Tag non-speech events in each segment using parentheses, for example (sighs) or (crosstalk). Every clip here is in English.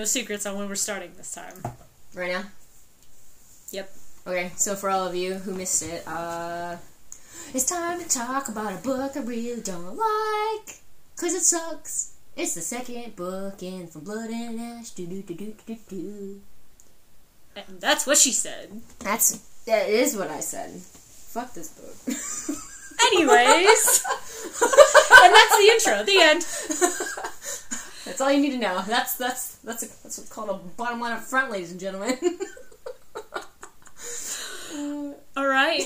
no secrets on when we're starting this time. Right now? Yep. Okay, so for all of you who missed it, uh, it's time to talk about a book I really don't like, cause it sucks. It's the second book in From Blood and Ash. Do do do do do do. And that's what she said. That's that is what I said. Fuck this book. Anyways. (laughs) and that's the intro. The end. (laughs) That's all you need to know. That's that's that's a, that's what's called a bottom line up front, ladies and gentlemen. (laughs) All right.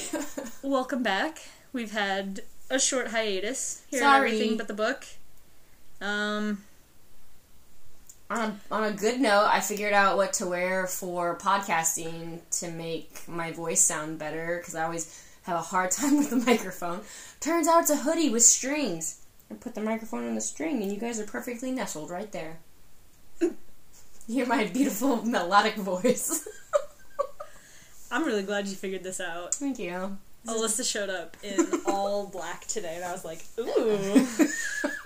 Welcome back. We've had a short hiatus here Sorry. everything but the book. Um, on a, on a good note, I figured out what to wear for podcasting to make my voice sound better because I always have a hard (laughs) time with the microphone. Turns out it's a hoodie with strings. I put the microphone on the string, and you guys are perfectly nestled right there. (laughs) You hear my beautiful melodic voice. (laughs) I'm really glad you figured this out. Thank you. Alyssa showed up in (laughs) all black today, and I was like, "Ooh,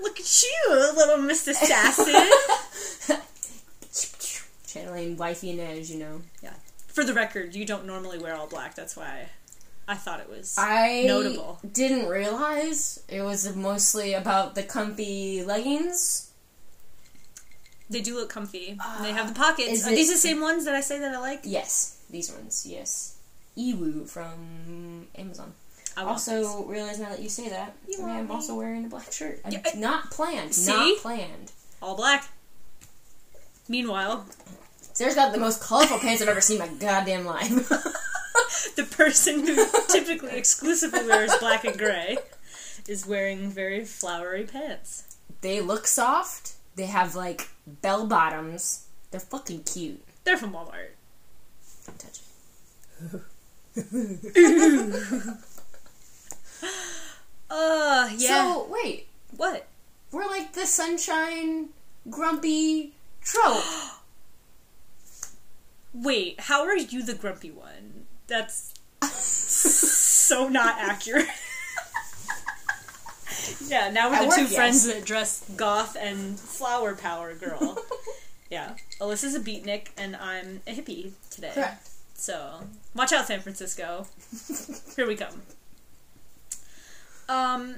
look at you, little Miss Assassin!" Channeling wifey and as you know. yeah. For the record, you don't normally wear all black. That's why I thought it was. I Notable. didn't realize it was mostly about the comfy leggings. They do look comfy. and they have the pockets. Are these the same ones that I say that I like? Yes, these ones. Yes, Ewu from Amazon. I. Also, realize now that you say that, You I want am me? also wearing a black shirt. Yeah, I- not planned. See? Not planned. all black. Meanwhile, Sarah's got the most colorful pants I've ever seen in my goddamn life. (laughs) (laughs) the person who typically exclusively wears black and gray is wearing very flowery pants. they look soft. They have like bell bottoms. They're fucking cute. They're from Walmart. Don't touch it. (laughs) Uh, yeah. So wait, what? we're like the sunshine grumpy trope. (gasps) Wait, how are you the grumpy one? That's so not accurate. yeah, now we're the two yes. friends that dress goth and flower power girl. yeah, Alyssa's a beatnik and I'm a hippie today. Correct. So watch out, San Francisco. Here we come. Um,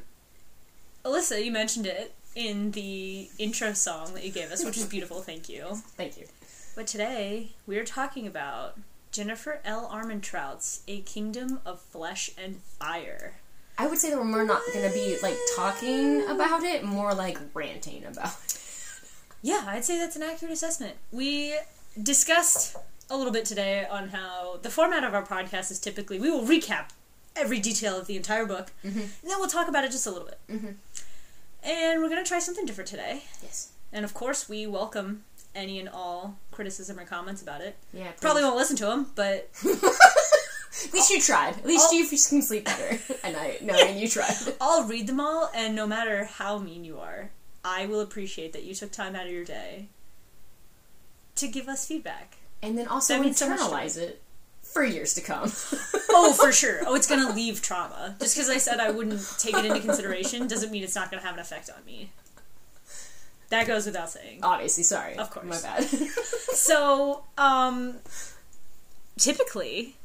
Alyssa, you mentioned it in the intro song that you gave us, which is beautiful. Thank you. Thank you. But today we are talking about Jennifer L. Armentrout's A Kingdom of Flesh and Fire. I would say that we're not going to be like talking about it, more like ranting about it. Yeah, I'd say that's an accurate assessment. We discussed a little bit today on how the format of our podcast is typically we will recap every detail of the entire book, and then we'll talk about it just a little bit. Mhm. And we're going to try something different today. Yes. And of course, we welcome any and all criticism or comments about it. Yeah. please. Probably won't listen to them, but (laughs) At least you tried. At least Oh. you can sleep better at night knowing you tried. I'll read them all, and no matter how mean you are, I will appreciate that you took time out of your day to give us feedback. And then also That means so internalize it for years to come. (laughs) Oh, for sure. (laughs) Oh, it's gonna leave trauma. Just because I said I wouldn't take it into consideration doesn't mean it's not gonna have an effect on me. That goes without saying. Obviously, sorry. Of course. My bad. (laughs) So, um, typically,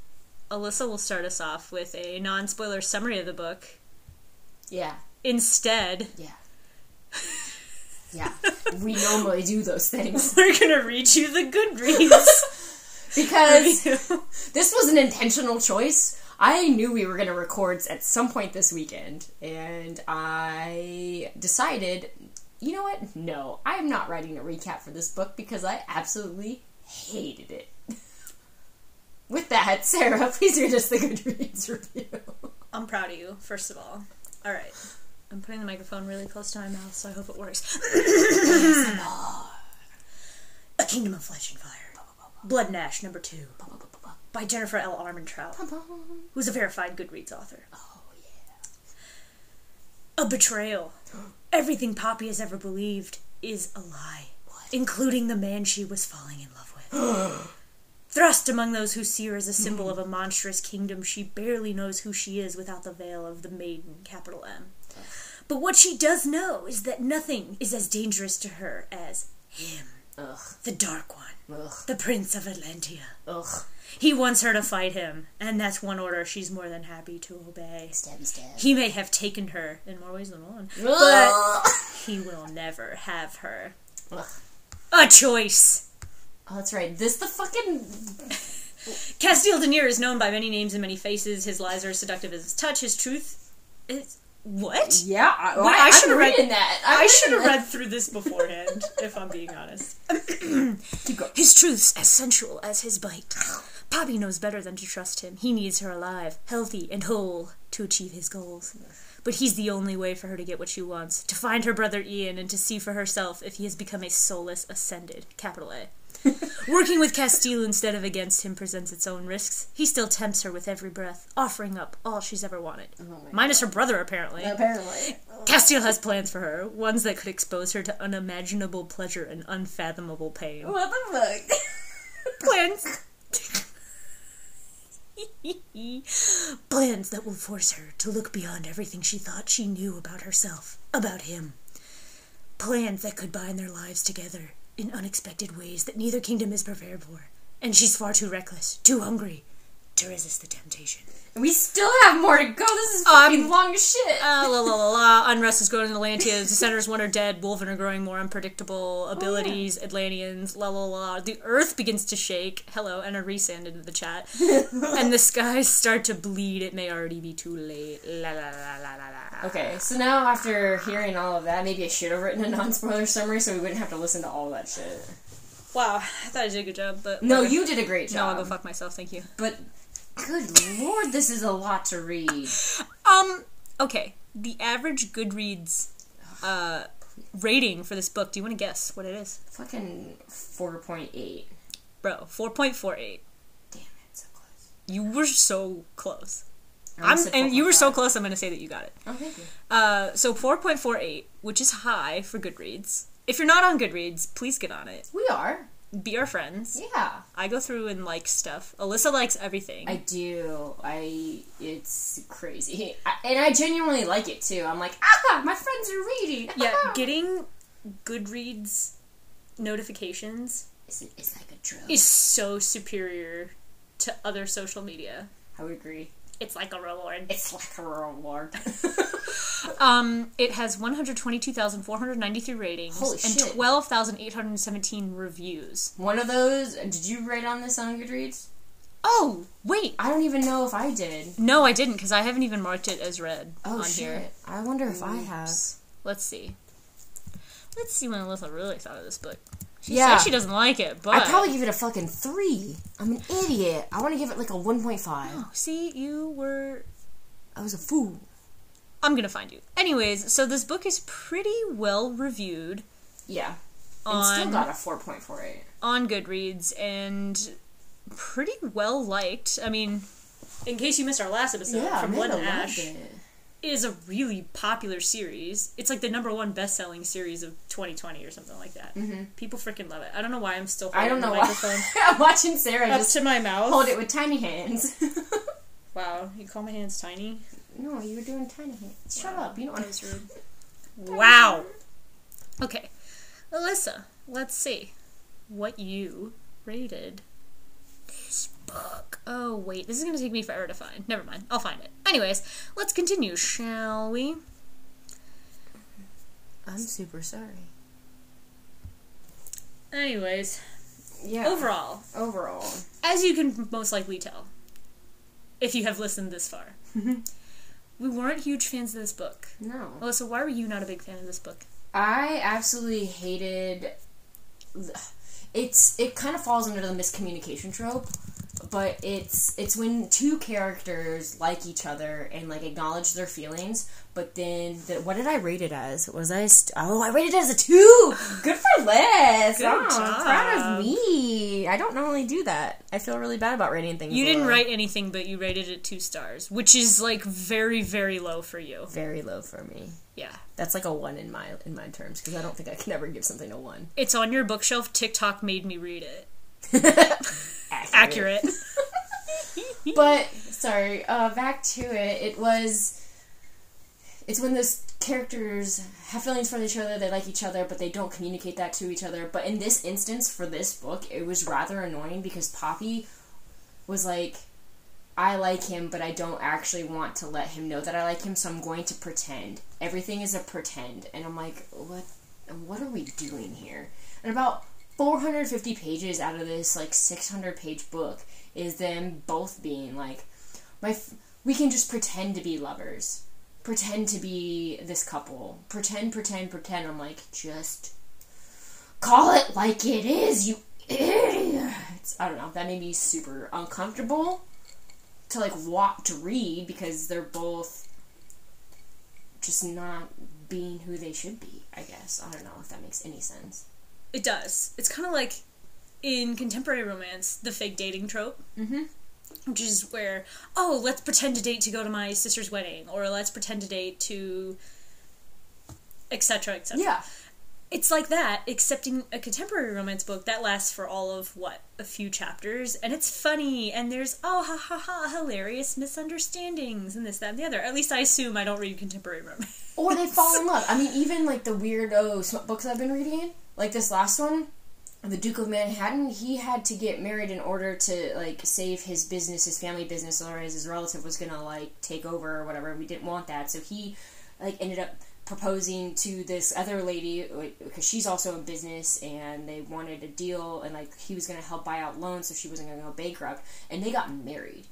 Alyssa will start us off with a non spoiler summary of the book. yeah. Instead, Yeah. Yeah. We normally do those things. (laughs) we're gonna read you the Goodreads (laughs) Because this was an intentional choice. I knew we were going to record at some point this weekend, and I decided, you know what? No, I am not writing a recap for this book because I absolutely hated it. (laughs) With that, Sarah, (laughs) please read us the Goodreads review. I'm proud of you, first of all. Alright. I'm putting the microphone really close to my mouth, so I hope it works. (coughs) A Kingdom of Flesh and Fire. Blood and Ash, number two. By Jennifer L. Armentrout, who's a verified Goodreads author. Oh, yeah. A betrayal. (gasps) Everything Poppy has ever believed is a lie, including the man she was falling in love with. (gasps) Thrust among those who see her as a symbol of a monstrous kingdom, she barely knows who she is without the veil of the maiden, capital M. But what she does know is that nothing is as dangerous to her as him. Ugh. The Dark One. Ugh. The Prince of Atlantia. Ugh. He wants her to fight him, and that's one order she's more than happy to obey. Stabby stab. He may have taken her in more ways than one, but he will never have her. Ugh. A choice. Oh, that's right. This the fucking Casteel Da'Neer is known by many names and many faces. His lies are as seductive as his touch. His truth is what? yeah. I, Wait, I I'm should've read- reading that. I'm I should have read through this beforehand, (laughs) if I'm being honest. (clears throat) Keep going. His truth's as sensual as his bite. Poppy knows better than to trust him. He needs her alive, healthy, and whole to achieve his goals. But he's the only way for her to get what she wants to find her brother Ian and to see for herself if he has become a soulless ascended. Capital A. Working with Casteel instead of against him presents its own risks. He still tempts her with every breath, offering up all she's ever wanted. Oh Minus her brother, apparently. Apparently. Casteel has plans for her, ones that could expose her to unimaginable pleasure and unfathomable pain. What the fuck? Plans. (laughs) Plans that will force her to look beyond everything she thought she knew about herself, about him. Plans that could bind their lives together in unexpected ways that neither kingdom is prepared for. And she's far too reckless, too hungry to resist the temptation. We still have more to go. This is Um, fucking long as shit. Uh, la la la la. (laughs) Unrest is growing in Atlantia. The senators one are dead. Wolven are growing more unpredictable. Abilities. Atlanteans. La la la. The earth begins to shake. Hello, and a resend into the chat. (laughs) and the skies start to bleed. It may already be too late. La la la la la la. Okay, so now after hearing all of that, maybe I should have written a non-spoiler summary so we wouldn't have to listen to all that shit. Wow, I thought I did a good job, but No, you did a great job. No, I'll go fuck myself. Thank you. But good lord, this is a lot to read. Um. Okay. The average Goodreads uh rating for this book. Do you want to guess what it is, Fucking four point eight. bro? Four point four eight. Damn it, so close. You were so close. I'm, and you were so close. I'm going to say that you got it. Oh, thank you. Uh, so 4.48, which is high for Goodreads. If you're not on Goodreads, please get on it. We are. Be our friends. Yeah. I go through and like stuff. Alyssa likes everything. I do. I. It's crazy, I, and I genuinely like it too. I'm like, ah, my friends are reading. (laughs) yeah, getting Goodreads notifications it's, it's like a drug. is so superior to other social media. I would agree. It's like a reward. It's like a reward. (laughs) Um, it has 122,493 ratings Holy and shit. 12,817 reviews. One of those. Did you write on this on Goodreads? Oh, wait. I don't even know if I did. No, I didn't because I haven't even marked it as read Oh on shit! here. I wonder if I have. Let's see. Let's see what Alyssa really thought of this book. She Yeah. said she doesn't like it, but I'd probably give it a fucking three. I'm an idiot. I want to give it like a one point five. Oh, see, you were. I was a fool. I'm gonna find you. Anyways, so this book is pretty well reviewed Yeah. And still got a four point four eight. on Goodreads and pretty well liked. I mean, in case you missed our last episode, from Blood and Ash is a really popular series. It's like the number one best-selling series of 2020 or something like that. Mm-hmm. People freaking love it. I don't know why I'm still. I holding don't know the why. microphone (laughs) I'm watching Sarah up just to my mouth. hold it with tiny hands. (laughs) (laughs) Wow, you call my hands tiny? no, you were doing tiny hands. Shut up. You don't That was rude. Wow. Okay, Alyssa, let's see what you rated this book. Oh wait, this is gonna take me forever to find. Never mind, I'll find it. Anyways, let's continue, shall we? I'm super sorry. Anyways, Yeah. overall, Overall. as you can most likely tell, if you have listened this far, (laughs) we weren't huge fans of this book. No. Melissa, why were you not a big fan of this book? I absolutely hated. It's it kind of falls under the miscommunication trope, but it's it's when two characters like each other and like acknowledge their feelings, but then the, what did I rate it as? Was I st- oh I rated it as a two. Good for Liz. Good I'm proud of me. I don't normally do that. I feel really bad about rating things. You didn't low. write anything, but you rated it two stars, which is like very, very low for you. very low for me. Yeah. That's like a one in my in my terms because I don't think I can ever give something a one. It's on your bookshelf. TikTok made me read it. (laughs) Accurate. (laughs) but sorry, uh, back to it. It was. it's when those characters have feelings for each other, they like each other, but they don't communicate that to each other. But in this instance, for this book, it was rather annoying because Poppy was like, I like him, but I don't actually want to let him know that I like him, so I'm going to pretend. Everything is a pretend. And I'm like, what what are we doing here? And about 450 pages out of this like 600 page book is them both being like my f- we can just pretend to be lovers. Pretend to be this couple. Pretend pretend pretend. I'm like just call it like it is you idiots. I don't know. That made me super uncomfortable to like walk to read because they're both just not being who they should be i guess. I don't know if that makes any sense It does. It's kind of like in contemporary romance, the fake dating trope. mm-hmm which is where oh let's pretend to date to go to my sister's wedding or let's pretend to date to etc etc yeah it's like that except in a contemporary romance book that lasts for all of what a few chapters and it's funny and there's oh ha ha ha hilarious misunderstandings and this that and the other at least i assume i don't read contemporary romance or they fall in (laughs) love. I mean, even like the weirdo books I've been reading, like this last one, the Duke of Manhattan, he had to get married in order to like save his business, his family business, otherwise his relative was gonna like take over or whatever. We didn't want that, so he like ended up proposing to this other lady because she's also in business and they wanted a deal and like he was gonna help buy out loans so she wasn't gonna go bankrupt and they got married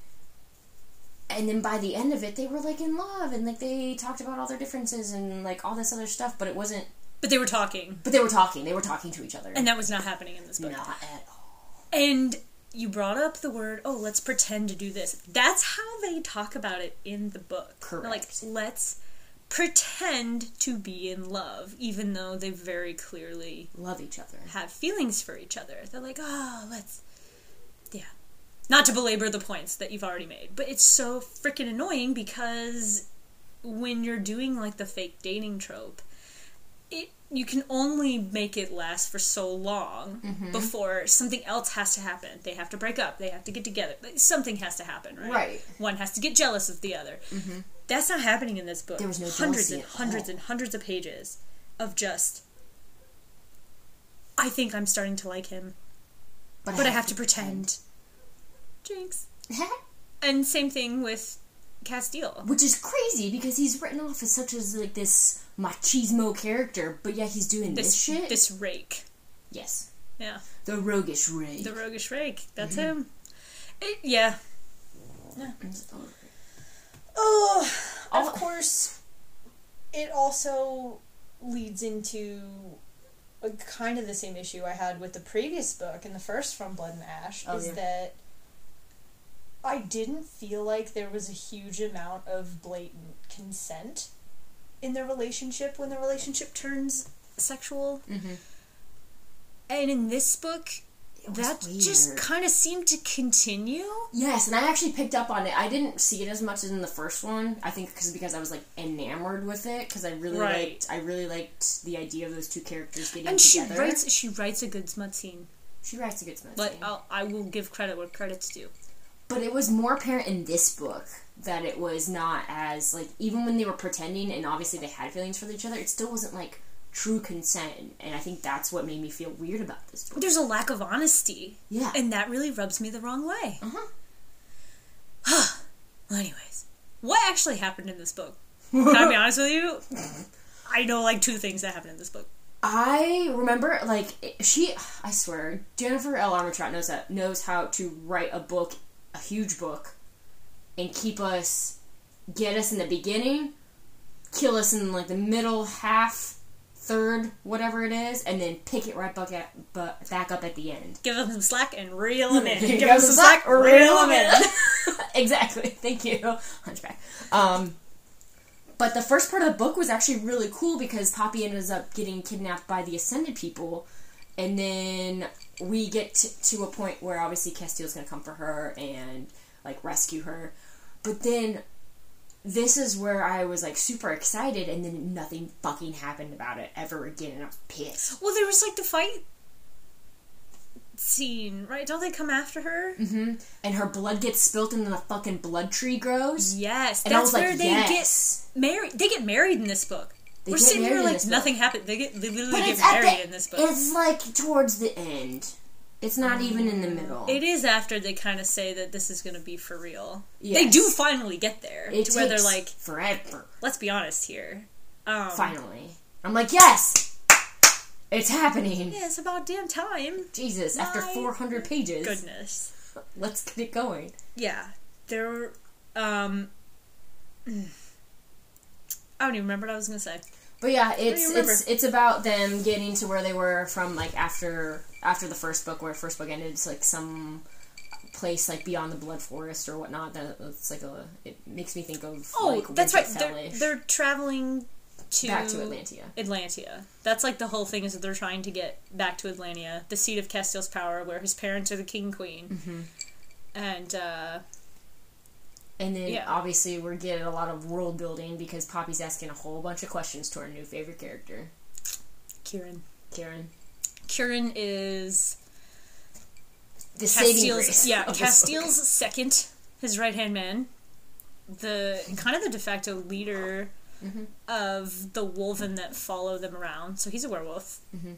and then by the end of it they were like in love and like they talked about all their differences and like all this other stuff but it wasn't but they were talking. But they were talking. They were talking to each other. And that was not happening in this book. Not at all. And you brought up the word oh let's pretend to do this. That's how they talk about it in the book. They're like let's pretend to be in love even though they very clearly love each other. have feelings for each other. They're like oh let's yeah. Not to belabor the points that you've already made but it's so freaking annoying because when you're doing like the fake dating trope it you can only make it last for so long Mm-hmm. before something else has to happen. They have to break up. They have to get together. Something has to happen, right? Right. One has to get jealous of the other. That's not happening in this book. There was no hundreds and hundreds and hundreds of pages of just. I think I'm starting to like him, but I have to pretend. Jinx. And same thing with Casteel. which is crazy because he's written off as such as like this machismo character but yeah, he's doing this, This shit this rake. yes Yeah. the roguish rake. The roguish rake. That's Mm-hmm. him. It, yeah. Oh, of course, it also leads into a, kind of the same issue I had with the previous book and the first From Blood and Ash Oh, is yeah. that I didn't feel like there was a huge amount of blatant consent in their relationship when the relationship turns sexual. Mhm. And in this book, that just kind of seemed to continue. yes and i actually picked up on it i didn't see it as much as in the first one i think because because i was like enamored with it because i really Right. liked i really liked the idea of those two characters getting And she writes she writes a good smut scene. she writes a good smut But scene. I'll, I will give credit where credit's due. But it was more apparent in this book that it was not as like even when they were pretending and obviously they had feelings for each other, it still wasn't like true consent. And I think that's what made me feel weird about this book. There's a lack of honesty, Yeah. and that really rubs me the wrong way. Uh-huh. (sighs) well, anyways, what actually happened in this book? Can I be honest with you? I know like two things that happened in this book. I remember like she I swear, Jennifer L. Armentrout knows that knows how to write a book, a huge book, and keep us get us in the beginning, kill us in like the middle half, third, whatever it is, and then pick it right back at, but back up at the end. Give them some slack and reel them in. (laughs) Give Give them some slack, reel them in. (laughs) (laughs) exactly. Thank you, Hunchback. Um, but the first part of the book was actually really cool because Poppy ends up getting kidnapped by the Ascended people, and then we get to, to a point where obviously Casteel's going to come for her and like rescue her, but then. This is where I was like super excited, and then nothing fucking happened about it ever again, and I was pissed. Well, there was like the fight scene, right? Don't they come after her? Mm-hmm. And her blood gets spilt and then a fucking blood tree grows. Yes, And I that's was like, where they yes. get married. They get married in this book. They We're get sitting here like book. nothing happened. They get they literally But get married the, in this book. It's like towards the end. It's not even in the middle. It is after they kind of say that this is going to be for real. They do finally get there It to where they're like, forever. let's be honest here. Um, Finally, I'm like, yes, it's happening. Yeah, it's about damn time. Jesus, after 400 pages, Goodness. (laughs) let's get it going. Yeah, there. Um, (clears throat) I don't even remember what I was going to say. But yeah, it's it's it's about them getting to where they were from like after after the first book, where first book ended. It's like some place like beyond the blood forest or whatnot. That it's like a. It makes me think of Oh, like that's right. They're, they're traveling to back to Atlantia. Atlantia. That's like the whole thing is that they're trying to get back to Atlantia, the seat of Casteel's power, where his parents are the king queen. Mm-hmm. And uh, And then Yeah. obviously we're getting a lot of world building because Poppy's asking a whole bunch of questions to our new favorite character, Kieran. Kieran. Kieran is The grace yeah Casteel's second, his right hand man, the kind of the de facto leader Mhm. of the wolven that follow them around. So he's a werewolf, Mhm.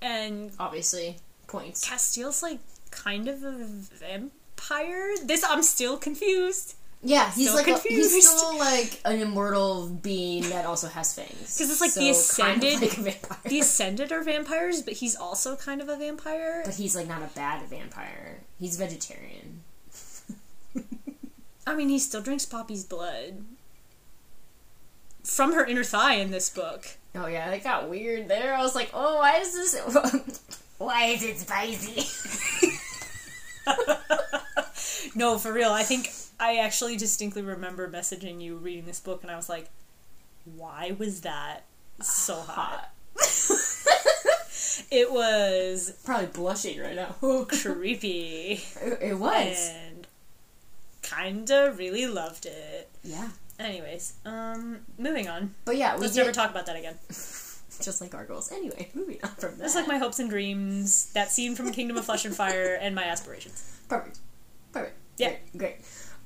and. Obviously, points. Casteel's like kind of a vampire. This I'm still confused Yeah, he's Still like a, he's still like an immortal being that also has fangs. Because it's like So the kind of Ascended- like the (laughs) Ascended are vampires, but he's also kind of a vampire. but he's like not a bad vampire. He's vegetarian. (laughs) I mean, he still drinks Poppy's blood from her inner thigh in this book. Oh yeah, it got weird there. I was like, oh, why is this? (laughs) why is it spicy? No, for real. I think I actually distinctly remember messaging you reading this book, and I was like, "Why was that so (sighs) hot?" (laughs) It was Probably blushing right now. Oh (laughs) creepy, it, it was. and kinda really loved it. Yeah, Anyways, um, moving on. but yeah, we Let's get, never talk about that again. (laughs) just like our goals. Anyway, moving on from that. That's like my hopes and dreams. That scene from Kingdom of Flesh and Fire, and my aspirations. Perfect. Perfect. Yeah. Great. great.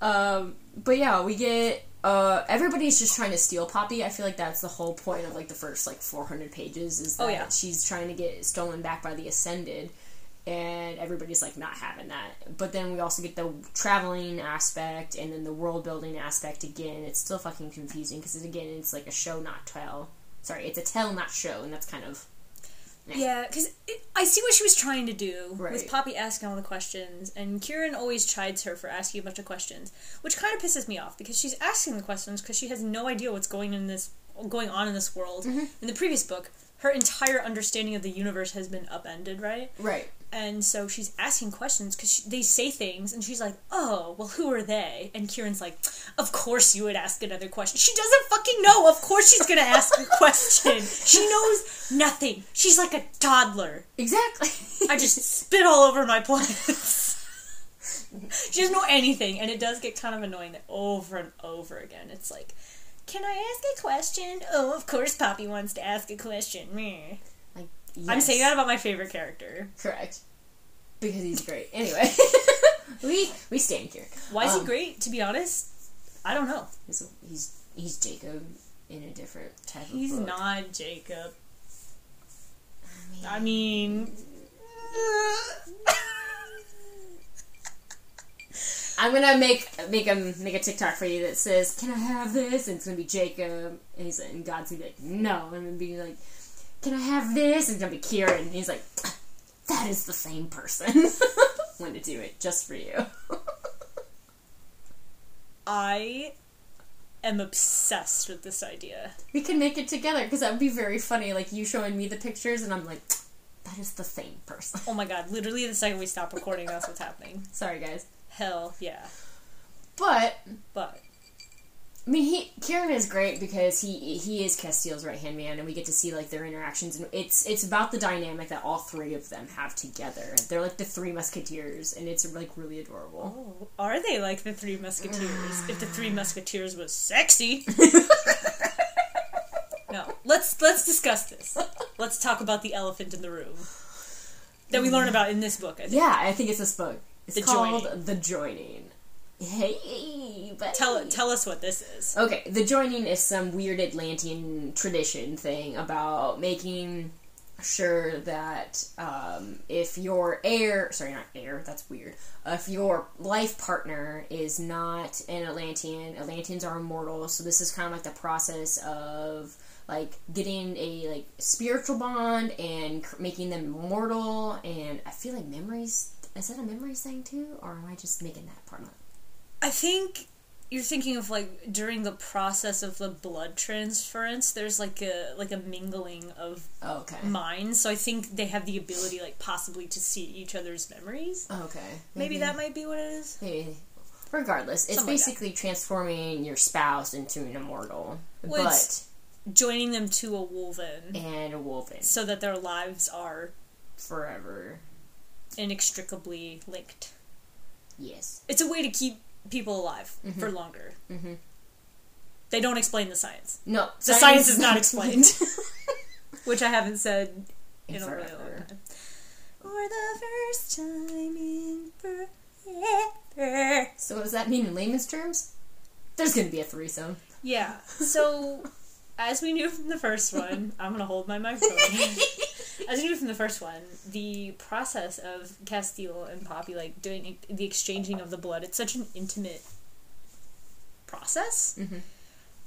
Um, but yeah, we get uh everybody's just trying to steal Poppy. I feel like that's the whole point of like the first like 400 pages is that Oh, yeah. she's trying to get stolen back by the Ascended and everybody's like not having that. But then we also get the traveling aspect and then the world building aspect again. It's still fucking confusing because again it's like a show not tell. Sorry, it's a tell not show and that's kind of Yeah, because I see what she was trying to do Right. with Poppy asking all the questions, and Kieran always chides her for asking a bunch of questions, which kind of pisses me off because she's asking the questions because she has no idea what's going in this going on in this world. Mm-hmm. In the previous book, her entire understanding of the universe has been upended, right? right. And so she's asking questions because they say things, and she's like, "Oh, well, who are they?" And Kieran's like, "Of course you would ask another question." She doesn't fucking know. Of course she's gonna ask a question. She knows nothing. She's like a toddler. Exactly. I just (laughs) spit all over my plants. she doesn't know anything, and it does get kind of annoying that over and over again. It's like, "Can I ask a question?" Oh, of course, Poppy wants to ask a question. Meh. like I'm saying that about my favorite character. Correct. Because he's great. (laughs) Anyway, (laughs) we we stand here. Why is Um, he great? To be honest, I don't know. He's he's, he's Jacob in a different type He's of book. not Jacob. I I mean, I'm gonna make make a make a TikTok for you that says, "Can I have this?" And it's gonna be Jacob, and he's and God's gonna be like, "No," and I'm gonna be like, "Can I have this?" And it's gonna be Kieran, and he's like, "That is the same person." (laughs) I'm gonna do it just for you. I am obsessed with this idea. we can make it together because that would be very funny. Like you showing me the pictures, and I'm like, "That is the same person." Oh my god! Literally, the second we stop recording, that's what's happening. Sorry, guys, Hell yeah! but But I mean, he Kieran is great because he he is Casteel's right hand man, and we get to see like their interactions, and it's it's about the dynamic that all three of them have together. They're like the three musketeers, and it's like really adorable. oh, are they like the Three Musketeers? if the Three Musketeers was sexy. (laughs) no, let's let's discuss this. Let's talk about the elephant in the room. that we learn about in this book. I think. Yeah, I think it's this book. It's The called Joining. The Joining. Hey, but Tell tell us what this is. Okay, the joining is some weird Atlantean tradition thing about making sure that um, if your heir, sorry, not heir, that's weird. Uh, if your life partner is not an Atlantean, Atlanteans are immortal. So this is kind of like the process of like getting a like spiritual bond and cr- making them immortal. And I feel like memories. Is that a memories thing too, or am I just making that part up? I think you're thinking of like during the process of the blood transference. There's like a like a mingling of oh, Okay. minds. So I think they have the ability, like possibly, to see each other's memories. Oh, okay. Maybe that might be what it is. Maybe. Regardless, it's Something like basically transforming your spouse into an immortal, Well, it's- Joining them to a wolven, and a wolven so that their lives are forever. Inextricably linked. Yes. It's a way to keep people alive for longer. Mm-hmm. They don't explain the science. No, The science is not explained, (laughs) which I haven't said in a really long time. For the first time in forever. So what does that mean in layman's terms? There's gonna be a threesome. Yeah. So, (laughs) as we knew from the first one, (laughs) I'm gonna hold my microphone. as we knew from the first one, the process of Casteel and Poppy like doing the exchanging of the blood, it's such an intimate process Mhm.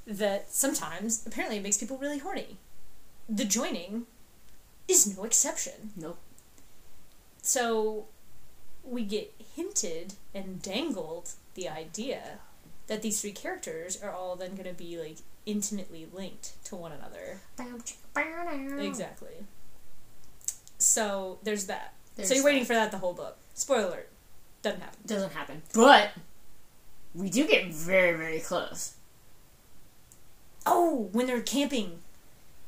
that sometimes apparently it makes people really horny. The joining is no exception. Nope. So we get hinted and dangled the idea that these three characters are all then going to be like intimately linked to one another. Exactly. So there's that. There's so you're waiting that. for that the whole book. Spoiler alert. Doesn't happen. Doesn't happen. But we do get very, very close. Oh, when they're camping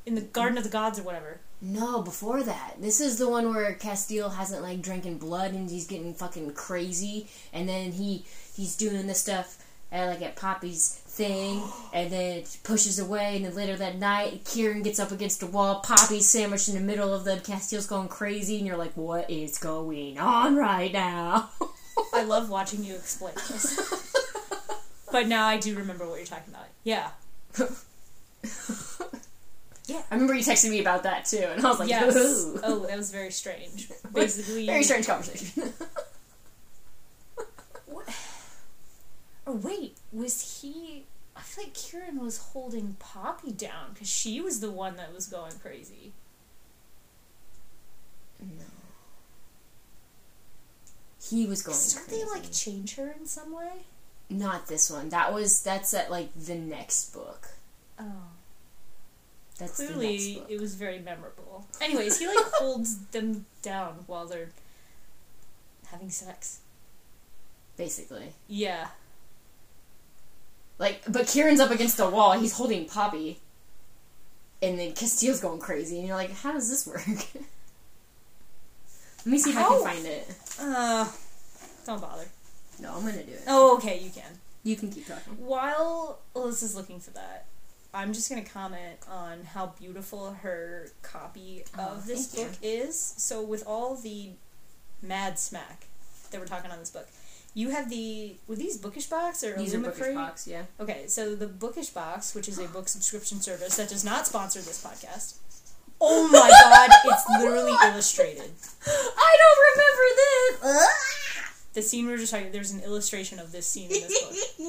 in the Garden mm-hmm. of the Gods or whatever. No, before that. This is the one where Casteel hasn't like drinking blood and he's getting fucking crazy and then he he's doing this stuff at like at Poppy's thing and then it pushes away and then later that night Kieran gets up against the wall, Poppy's sandwiched in the middle of them, Casteel's going crazy and you're like, What is going on right now? I love watching you explain this. (laughs) but now I do remember what you're talking about. Yeah. (laughs) yeah. I remember you texting me about that too and I was like, Yes. Ooh. Oh, that was very strange. (laughs) Basically, Very strange conversation. Or wait, was he? I feel like Kieran was holding Poppy down because she was the one that was going crazy. No. He was going Don't crazy. they like change her in some way? Not this one. That was that's at like the next book. Oh, That's the clearly next book. it was very memorable. Anyways, he like (laughs) holds them down while they're having sex. basically. Yeah, Like, but Kieran's up against the wall. He's holding Poppy, and then Casteel's going crazy, and you're like, how does this work? (laughs) Let me see if I How? can find it. uh, don't bother. No, I'm gonna do it. Oh, okay, you can. You can keep talking. While Alyssa's looking for that, I'm just gonna comment on how beautiful her copy Oh, of this thank you. book is. So with all the mad smack that we're talking on this book, you have the were these bookish box or These are bookish box, yeah. Okay, so the bookish box, which is a book subscription service that does not sponsor this podcast. Oh my (laughs) god, it's literally illustrated. I don't remember this. (laughs) The scene we were just talking, there's an illustration of this scene in this book.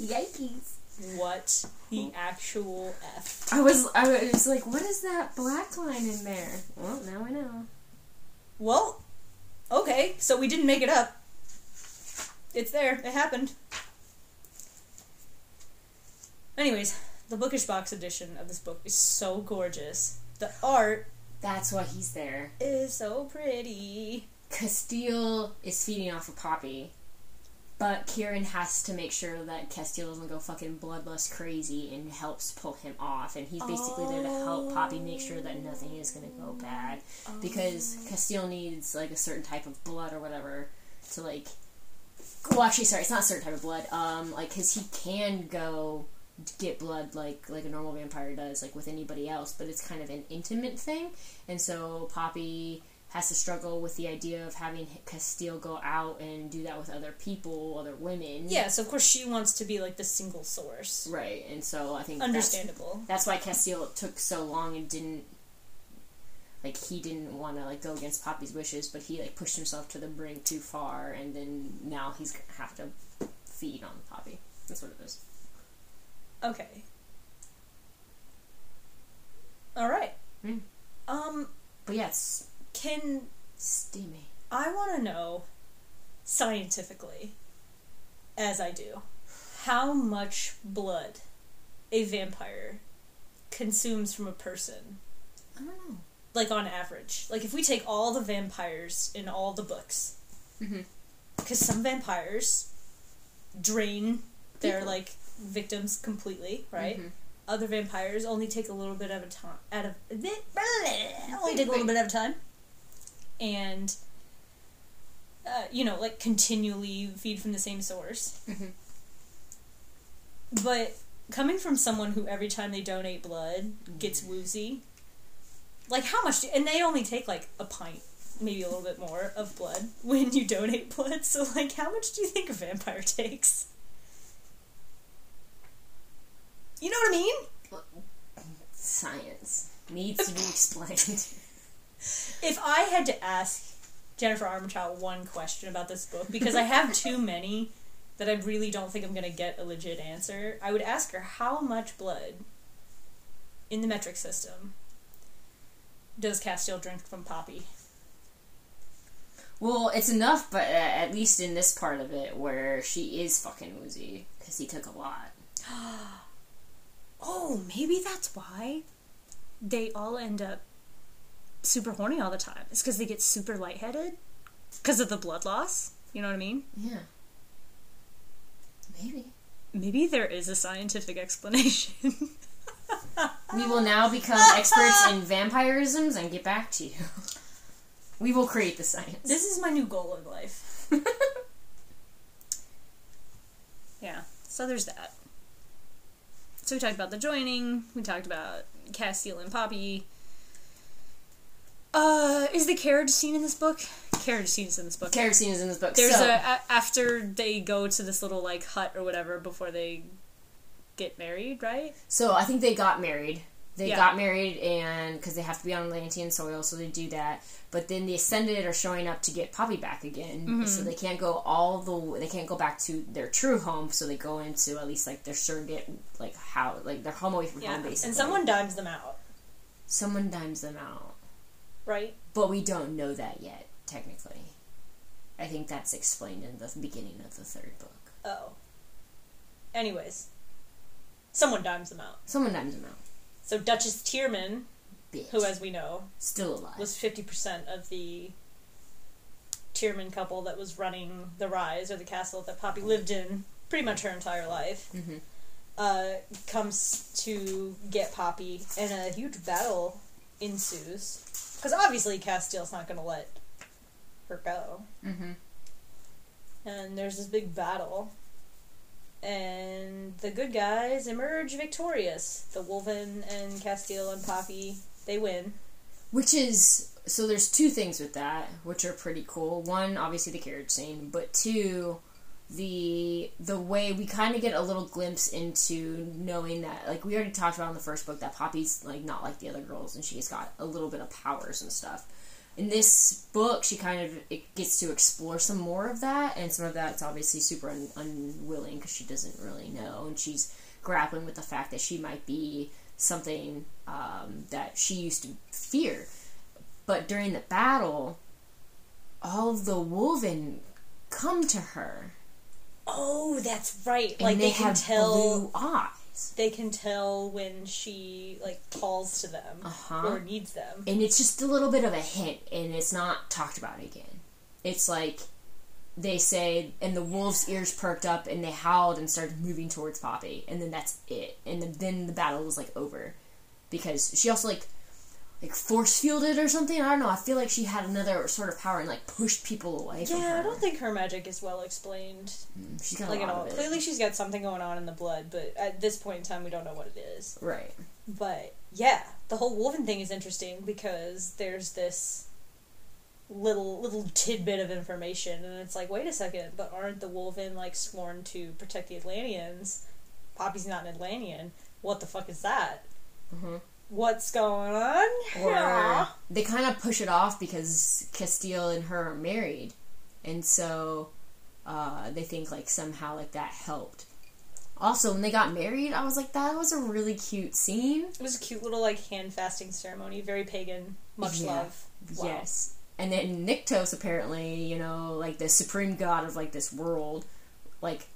(laughs) Yikes! What the actual f? I was, I was like, what is that black line in there? Well, now I know. Well, okay, so we didn't make it up. It's there. It happened. Anyways, the bookish box edition of this book is so gorgeous. The art That's why he's there. is so pretty. Casteel is feeding off of Poppy, but Kieran has to make sure that Casteel doesn't go fucking bloodlust crazy and helps pull him off. And he's basically there to help Poppy make sure that nothing is gonna go bad because oh. Casteel needs like a certain type of blood or whatever to like. Well, actually, sorry, it's not a certain type of blood. Um, like, cause he can go get blood like like a normal vampire does, like with anybody else, but it's kind of an intimate thing. And so Poppy has to struggle with the idea of having Casteel go out and do that with other people, other women. Yeah, so of course she wants to be like the single source. Right, and so I think Understandable. That's, that's why Casteel took so long and didn't like he didn't want to like go against Poppy's wishes, but he like pushed himself to the brink too far, and then now he's gonna have to feed on Poppy. That's what it is. Okay. All right. Hmm. Um, But yes, can steamy. I want to know scientifically, as I do, how much blood a vampire consumes from a person, I don't know. Like on average. Like if we take all the vampires in all the books, because some vampires drain their People. like victims completely, right? Mhm. Other vampires only take a little bit of a time. Out of only take a little bit at a time, and uh, you know, like continually feed from the same source. Mhm. But coming from someone who every time they donate blood gets woozy, like how much? Do, and they only take like a pint, maybe a little bit more of blood (laughs) when you donate blood. So like, how much do you think a vampire (laughs) takes? You know what I mean? Science needs to be (laughs) explained. If I had to ask Jennifer Armentrout one question about this book, because I have too many that I really don't think I'm going to get a legit answer, I would ask her how much blood in the metric system does Casteel drink from Poppy? well, it's enough, but uh, at least in this part of it where she is fucking woozy because he took a lot. (gasps) Oh, maybe that's why they all end up super horny all the time. It's because they get super lightheaded because of the blood loss. You know what I mean? Yeah. Maybe. Maybe there is a scientific (laughs) explanation. We will now become experts in vampirisms and get back to you. We will create the science. this is my new goal in life. (laughs) Yeah, so there's that. So we talked about the joining. We talked about Casteel and Poppy. Uh, is the carriage scene in this book? Carriage scene is in this book. Carriage scene is in this book. There's so, a, a after they go to this little like hut or whatever before they get married, right? so I think they got married. They Yeah. got married, and because they have to be on Atlantean soil, so they do that. But then the Ascended are showing up to get Poppy back again, Mm-hmm. so they can't go all the they can't go back to their true home. So they go into at least like their surrogate like how like their home away from home basically. and someone dimes them out, someone dimes them out, right? but we don't know that yet technically. I think that's explained in the beginning of the third book. Oh. Anyways, someone dimes them out. Someone dimes them out. So Duchess Teerman, Bitch. who as we know still alive. was fifty percent of the Teerman couple that was running the Rise or the castle that Poppy lived in pretty much her entire life, Mhm. uh, comes to get Poppy, and a huge battle ensues. Because obviously Casteel's not going to let her go. mm-hmm. And there's this big battle. And the good guys emerge victorious. The Wolven and Casteel and Poppy, they win. Which is so there's two things with that which are pretty cool. One, obviously the carriage scene, but two, the the way we kind of get a little glimpse into knowing that like we already talked about in the first book that Poppy's like not like the other girls and she's got a little bit of powers and stuff. In this book, she kind of it gets to explore some more of that, and some of that's obviously super un- unwilling because she doesn't really know, and she's grappling with the fact that she might be something um, that she used to fear. But during the battle, all of the Wolven come to her, Oh, that's right. and like they, they, can have tell blue eyes, they can tell when she like calls to them Uh-huh. or needs them. and it's just a little bit of a hint, and it's not talked about again. It's like they say, and the wolf's ears perked up, and they howled and started moving towards Poppy, and then that's it. And then the battle was like over because she also like like force fielded or something. I don't know. I feel like she had another sort of power and like pushed people away from her. Yeah, I don't think her magic is well explained, she's got like a at all. Clearly, she's got something going on in the blood, but at this point in time, we don't know what it is. Right. But yeah, the whole Wolven thing is interesting because there's this little little tidbit of information, and it's like, wait a second, but aren't the Wolven like sworn to protect the Atlanteans? Poppy's not an Atlantean. What the fuck is that? hmm What's going on? Or Yeah. they kind of push it off because Casteel and her are married, and so uh, they think like somehow like that helped. Also, when they got married, I was like, that was a really cute scene. It was a cute little like hand fasting ceremony, very pagan, much Yeah. love. Wow. Yes. And then Nyktos apparently, you know, like the supreme god of like this world, like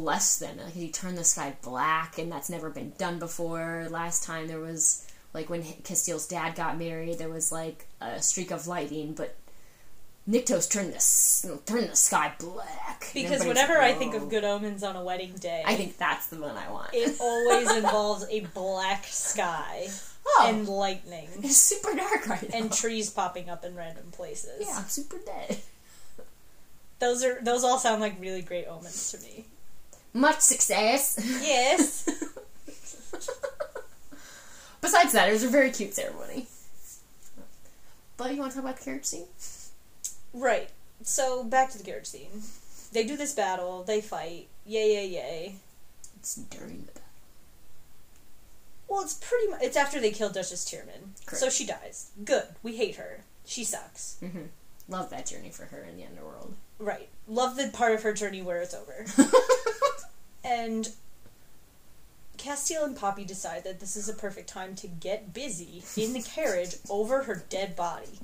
blessed them. Like he turned the sky black, and that's never been done before. Last time there was like when Casteel's dad got married, there was like a streak of lightning, but Nyktos turned the turned the sky black. Because whenever like, I think of good omens on a wedding day, I think that's the one I want. it (laughs) always involves a black sky oh, and lightning it's super dark right now. and trees popping up in random places. yeah, I'm super dead. Those are those all sound like really great omens to me. Much success. Yes. (laughs) Besides that, it was a very cute ceremony. But you want to talk about the carriage scene? right. So back to the carriage scene. They do this battle, they fight, yay yay yay. It's during the battle. Well, it's pretty much it's after they kill Duchess Teerman. Correct. So she dies. Good. We hate her. She sucks. Mm-hmm. Love that journey for her in the underworld. Right. Love the part of her journey where it's over. (laughs) And Casteel and Poppy decide that this is a perfect time to get busy in the carriage over her dead body.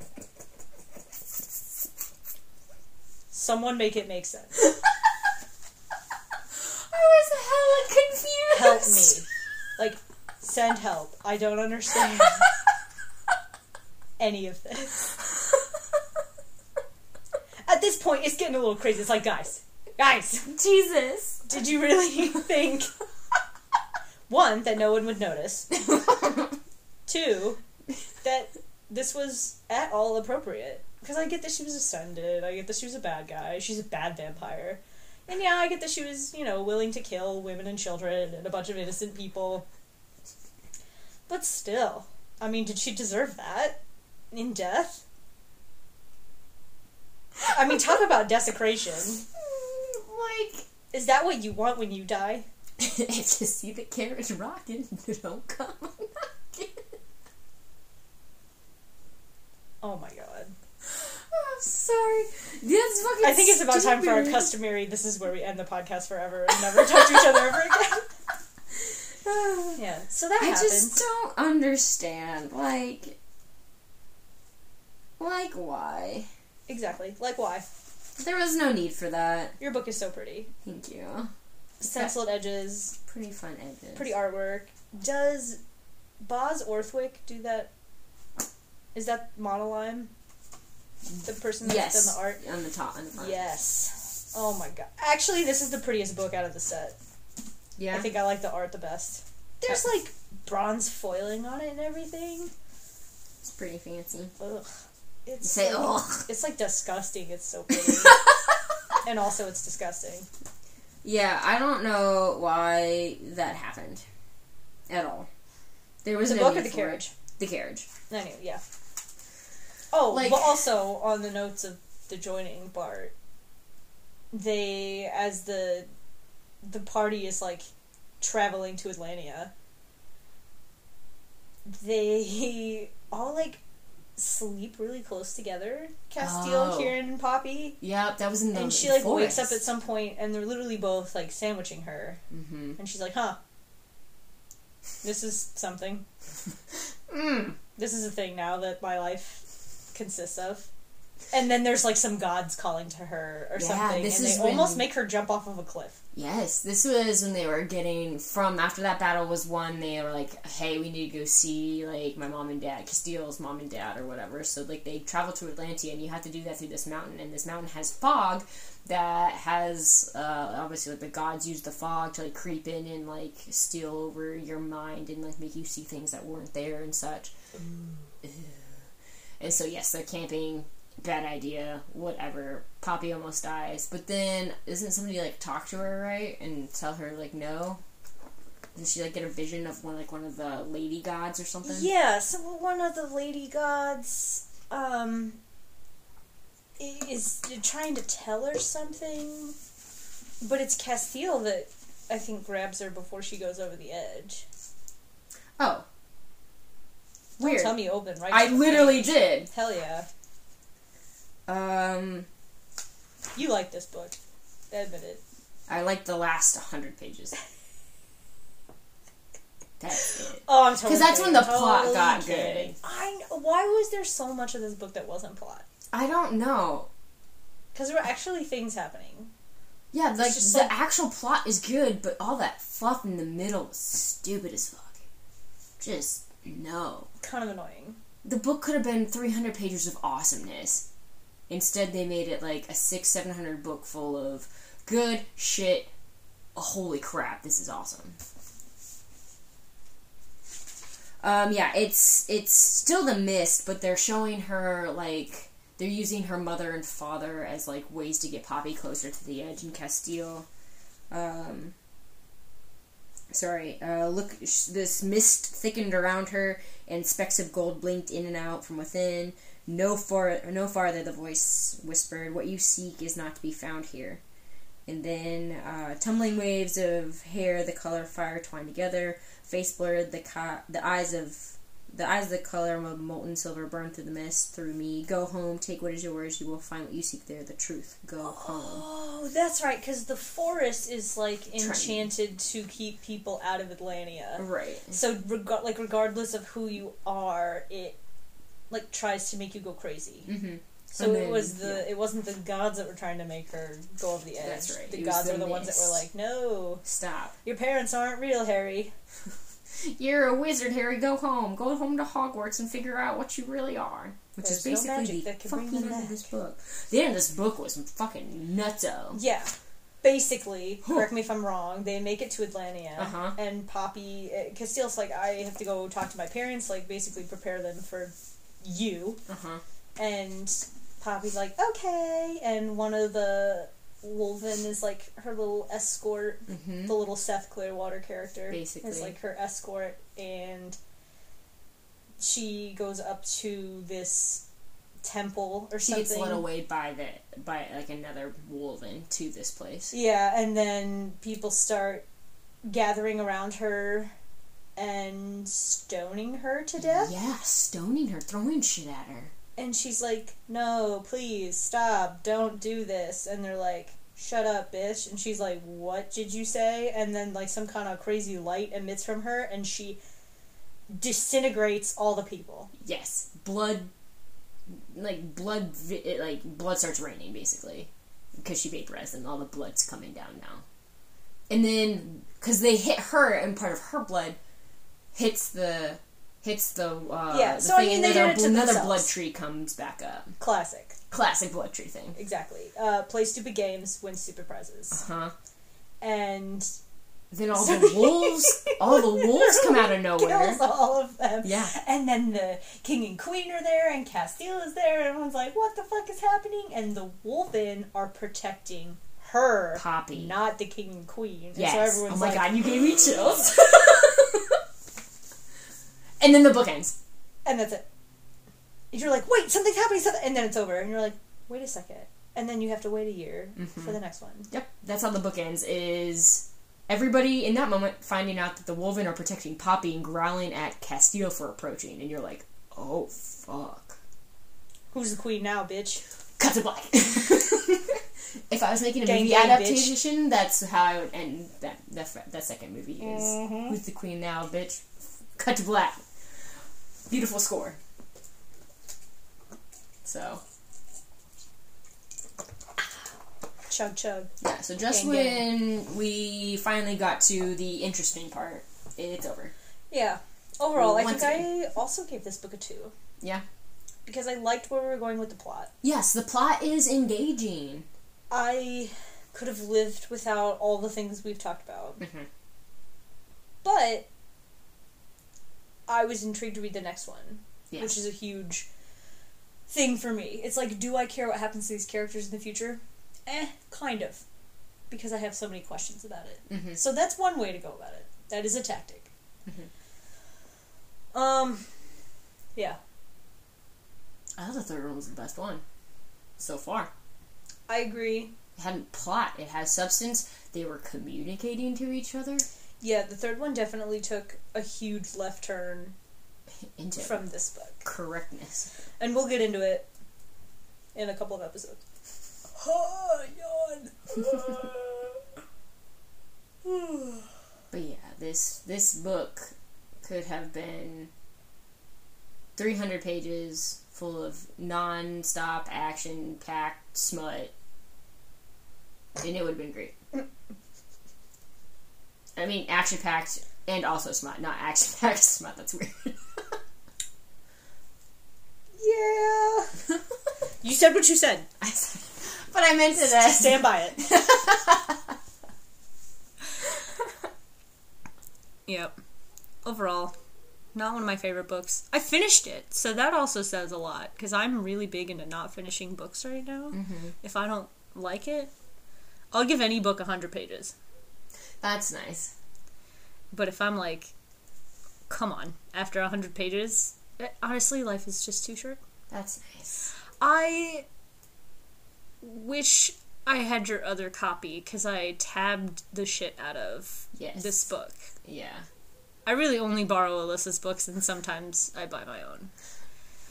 Someone make it make sense. (laughs) I was hella confused. Help me. Like, send help. I don't understand (laughs) any of this. At this point, it's getting a little crazy. It's like, guys, guys, Jesus. Did you really (laughs) think, one, that no one would notice? (laughs) Two, that this was at all appropriate. Because I get that she was ascended, I get that she was a bad guy, she's a bad vampire. And yeah, I get that she was, you know, willing to kill women and children and a bunch of innocent people. But still, I mean, did she deserve that? In death? I mean, talk about desecration. (laughs) like, Is that what you want when you die? (laughs) if you see the carriage rocking, (laughs) don't come knocking. (laughs) Oh my god. I'm sorry. That's fucking I think it's about time for our customary this is where we end the podcast forever and never talk to each other ever again. (sighs) Yeah, so that I happens. just don't understand. Like, like why? Exactly. Like why? There was no need for that. Your book is so pretty. Thank you. Stenciled edges, Pretty fun edges. pretty artwork. Does Boz Orthwick do that? Is that Monolime? The person that's Yes. done the art? on the top, on the front. Yes. Oh my god. Actually, this is the prettiest book out of the set. Yeah. I think I like the art the best. There's like bronze foiling on it and everything. it's pretty fancy. Ugh. It's Say, like. It's like disgusting. It's so (laughs) pretty. and also it's disgusting. Yeah, I don't know why that happened at all. There was The no book or the carriage? it. The carriage. Anyway, yeah. Oh, Like- but also on the notes of the joining part, they as the the party is like traveling to Atlantia. They (laughs) all like sleep really close together. Casteel, Oh. Kieran, and Poppy. Yep, that was in the and she like wakes up at some point and they're literally both like sandwiching her Mm-hmm. and she's like huh this is something (laughs) Mm. this is a thing now that my life consists of and then there's like some gods calling to her or Yeah, something this and is they almost make her jump off of a cliff Yes, this was when they were getting from after that battle was won. They were like, "Hey, we need to go see like my mom and dad, Casteel's mom and dad, or whatever." So like they travel to Atlantia, and you have to do that through this mountain. And this mountain has fog that has uh, obviously like the gods use the fog to like creep in and like steal over your mind and like make you see things that weren't there and such. Ew. And so yes, they're camping. Bad idea. Whatever. Poppy almost dies, but then isn't somebody like talk to her right and tell her like no? Doesn't she like get a vision of one like one of the lady gods or something? yeah so one of the lady gods um is trying to tell her something, but it's Casteel that I think grabs her before she goes over the edge. Oh. Don't Weird. tell me open, right? I literally page. did. Hell yeah. Um, You like this book. Admit it. I like the last 100 pages. That's it. (laughs) Oh, I'm totally Because that's when the plot Totally got kidding. good. I why was there so much of this book that wasn't plot? I don't know. Because there were actually things happening. Yeah, like the like- actual plot is good, but all that fluff in the middle is stupid as fuck. Just no. Kind of annoying. The book could have been 300 pages of awesomeness. Instead, they made it like a six, seven hundred book full of good shit. Holy crap! This is awesome. Um, yeah, it's it's still the mist, but they're showing her like they're using her mother and father as like ways to get Poppy closer to the edge in Casteel. Um, sorry, uh, look, sh- this mist thickened around her, and specks of gold blinked in and out from within. No far, no farther, the voice whispered, "What you seek is not to be found here." And then uh, tumbling waves of hair, the color of fire twined together, face blurred, the ca- the eyes of the eyes of the color of molten silver burned through the mist, through me. Go home, take what is yours. You will find what you seek there. The truth. Go home. Oh, that's right. Because the forest is like enchanted to keep people out of Atlantia. Right. So, reg- like, regardless of who you are, it like tries to make you go crazy. Mm-hmm. So And it was the yeah. it wasn't the gods that were trying to make her go over the edge. That's right. The It gods the are the ones that were like, "No, Stop. your parents aren't real, Harry." (laughs) You're a wizard, Harry. Go home. Go home to Hogwarts and figure out what you really are. Which There's is basically magic the that can bring fucking end of this book. The end of this book was fucking nutso. Yeah. Basically, correct me if I'm wrong. They make it to Atlantia, Uh-huh. and Poppy uh, Casteel's like, "I have to go talk to my parents, like basically prepare them for you." Uh huh. And Poppy's like, "Okay." And one of the Wolven is like her little escort. Mm-hmm. the little Seth Clearwater character Basically. is like her escort, and she goes up to this temple or She something. gets led away by the by like another wolven to this place. Yeah, and then people start gathering around her and stoning her to death. Yeah, stoning her, throwing shit at her. And she's like, "No, please stop! Don't do this." And they're like, "Shut up, bitch!" And she's like, "What did you say?" And then like some kind of crazy light emits from her, and she disintegrates all the people. Yes, blood, like blood, it, like blood starts raining basically because she vaporized and all the blood's coming down now. And then because they hit her and part of her blood hits the hits the uh, Yeah, the so I thing mean, and they then did it to another themselves. blood tree comes back up. Classic, Classic blood tree thing. exactly. Uh, play stupid games, win stupid prizes, Uh huh. and Then all the wolves, (laughs) all the wolves come out of (laughs) nowhere. kills all of them. Yeah. And then the king and queen are there, and Casteel is there, and everyone's like, "What the fuck is happening?" And the Wolven are protecting her, Poppy. not the king and queen. And Yes. so everyone's oh my like, god, you gave me chills. (laughs) and then the book ends. and that's it. And you're like, "Wait, something's happening," something, and then it's over, and you're like, "Wait a second. And then you have to wait a year Mm-hmm. for the next one. Yep, that's how the book ends. Is everybody in that moment finding out that the Wolven are protecting Poppy and growling at Casteel for approaching, and you're like, oh fuck. Who's the queen now, bitch? Cut to black. (laughs) if I was making a Gang, movie gang, bitch. adaptation, that's how I would end that that, that second movie. Is Mhm. who's the queen now, bitch? Cut to black. Beautiful score. So Chug chug. yeah, so just Gang, when we finally got to the interesting part, it's over. Yeah. Overall, I Once think I also gave this book a two Yeah. because I liked where we were going with the plot. Yes, the plot is engaging. I could have lived without all the things we've talked about. Mhm. But I was intrigued to read the next one, Yeah. which is a huge thing for me. It's like, do I care what happens to these characters in the future? Eh, kind of. Because I have so many questions about it. Mhm. So that's one way to go about it. That is a tactic. Mhm. Um, yeah. I thought the third one was the best one. so far. I agree. It had plot. It has substance. They were communicating to each other. Yeah, the third one definitely took a huge left turn into from this book. correctness. And we'll get into it in a couple of episodes. Oh, (laughs) yawn. But yeah, this this book could have been 300 pages full of non-stop action packed smut and it would have been great. (laughs) I mean, action packed and also smut, not action (laughs) packed smut. That's weird. yeah. you said what you said. I said, (laughs) but I meant it as Stand by it. (laughs) yep. Overall, not one of my favorite books. I finished it, so that also says a lot because I'm really big into not finishing books right now. Mm-hmm. If I don't like it, I'll give any book 100 pages. That's nice. But if I'm like, come on, after 100 pages, eh, honestly, life is just too short. That's nice. I wish I had your other copy because I tabbed the shit out of Yes. this book. Yeah. I really only borrow Alyssa's books and sometimes I buy my own.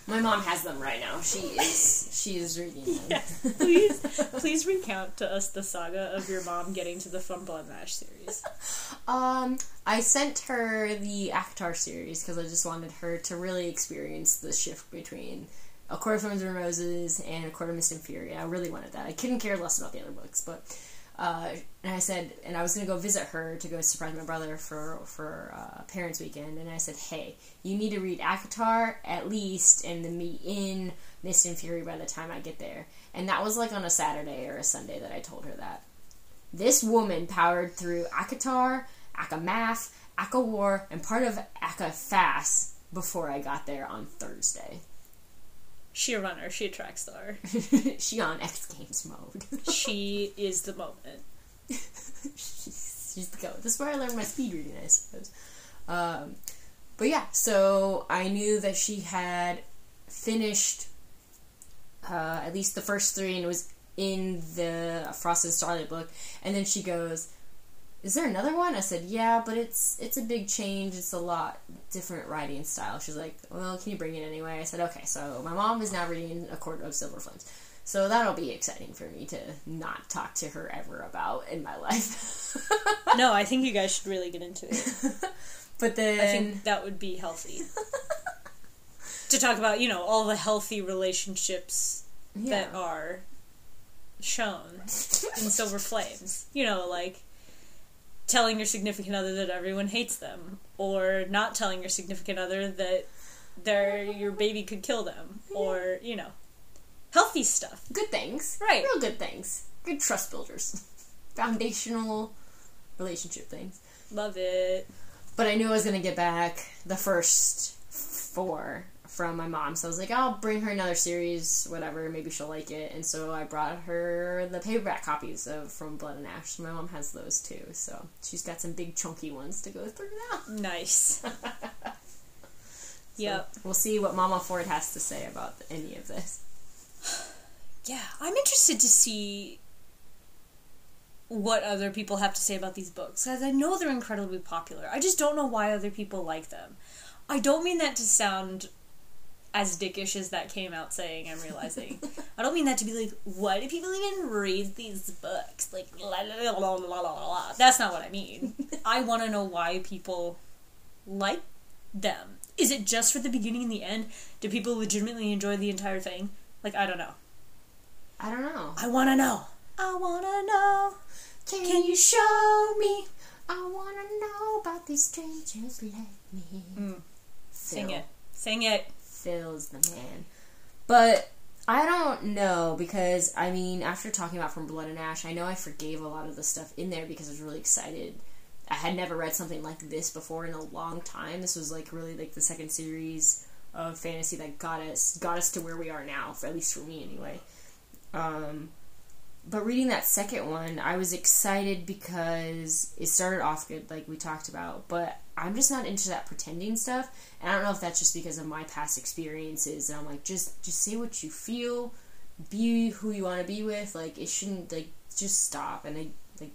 My mom has them right now. She is she is reading them. (laughs) please, please recount to us the saga of your mom getting to the From Blood and Ash series. Um, I sent her the ACOTAR series because I just wanted her to really experience the shift between A Court of Thorns and Roses and A Court of Mist and Fury. I really wanted that. I couldn't care less about the other books, but uh, and I said, and I was gonna go visit her to go surprise my brother for for uh, Parents Weekend, and I said, hey, you need to read ACOTAR at least, and then be in Mist and Fury by the time I get there. And that was like on a Saturday or a Sunday that I told her that. This woman powered through ACOTAR, ACOMAF, ACOWAR, and part of ACOFAS before I got there on Thursday. She a runner, she a track star. (laughs) she on X Games mode. (laughs) She is the moment. she's, she's the go. This is where I learned my speed reading, I suppose. Um, but yeah, so I knew that she had finished uh, at least the first three, and it was in the Frost and Starlight book. And then she goes, "Is there another one?" I said, "Yeah, but it's it's a big change. It's a lot different writing style." She's like, "Well, can you bring it anyway?" I said, "Okay." So my mom is now reading A Court of Silver Flames. So that'll be exciting for me to not talk to her ever about in my life. (laughs) No, I think you guys should really get into it. (laughs) but then I think that would be healthy. (laughs) to talk about, you know, all the healthy relationships that are shown in Silver Flames. You know, like telling your significant other that everyone hates them, or not telling your significant other that their your baby could kill them, or you know, healthy stuff. good things. Right. Real good things. Good trust builders. (laughs) Foundational relationship things. Love it. But I knew I was going to get back the first four from my mom. So I was like, I'll bring her another series, whatever. Maybe she'll like it. And so I brought her the paperback copies of From Blood and Ash. My mom has those too. So she's got some big chunky ones to go through now. Nice. (laughs) yep. We'll see what Mama Ford has to say about any of this. (sighs) Yeah, I'm interested to see what other people have to say about these books because I know they're incredibly popular. I just don't know why other people like them. I don't mean that to sound as dickish as that came out saying. I'm realizing. (laughs) I don't mean that to be like, why do people even read these books? Like, la la la la la la la. That's not what I mean. (laughs) I want to know why people like them. Is it just for the beginning and the end? Do people legitimately enjoy the entire thing? Like, I don't know. I don't know. I want to know. I want to know. Can you show me? I wanna know about these strangers like me. Mm. Sing it. Sing it. Phil's the man. But I don't know because I mean, after talking about From Blood and Ash, I know I forgave a lot of the stuff in there because I was really excited. I had never read something like this before in a long time. This was like really like the second series of fantasy that got us got us to where we are now, for, at least for me anyway. Um, but reading that second one, I was excited because it started off good, like we talked about. But I'm just not into that pretending stuff, and I don't know if that's just because of my past experiences. And I'm like, just just say what you feel, be who you want to be with. Like it shouldn't like just stop and I like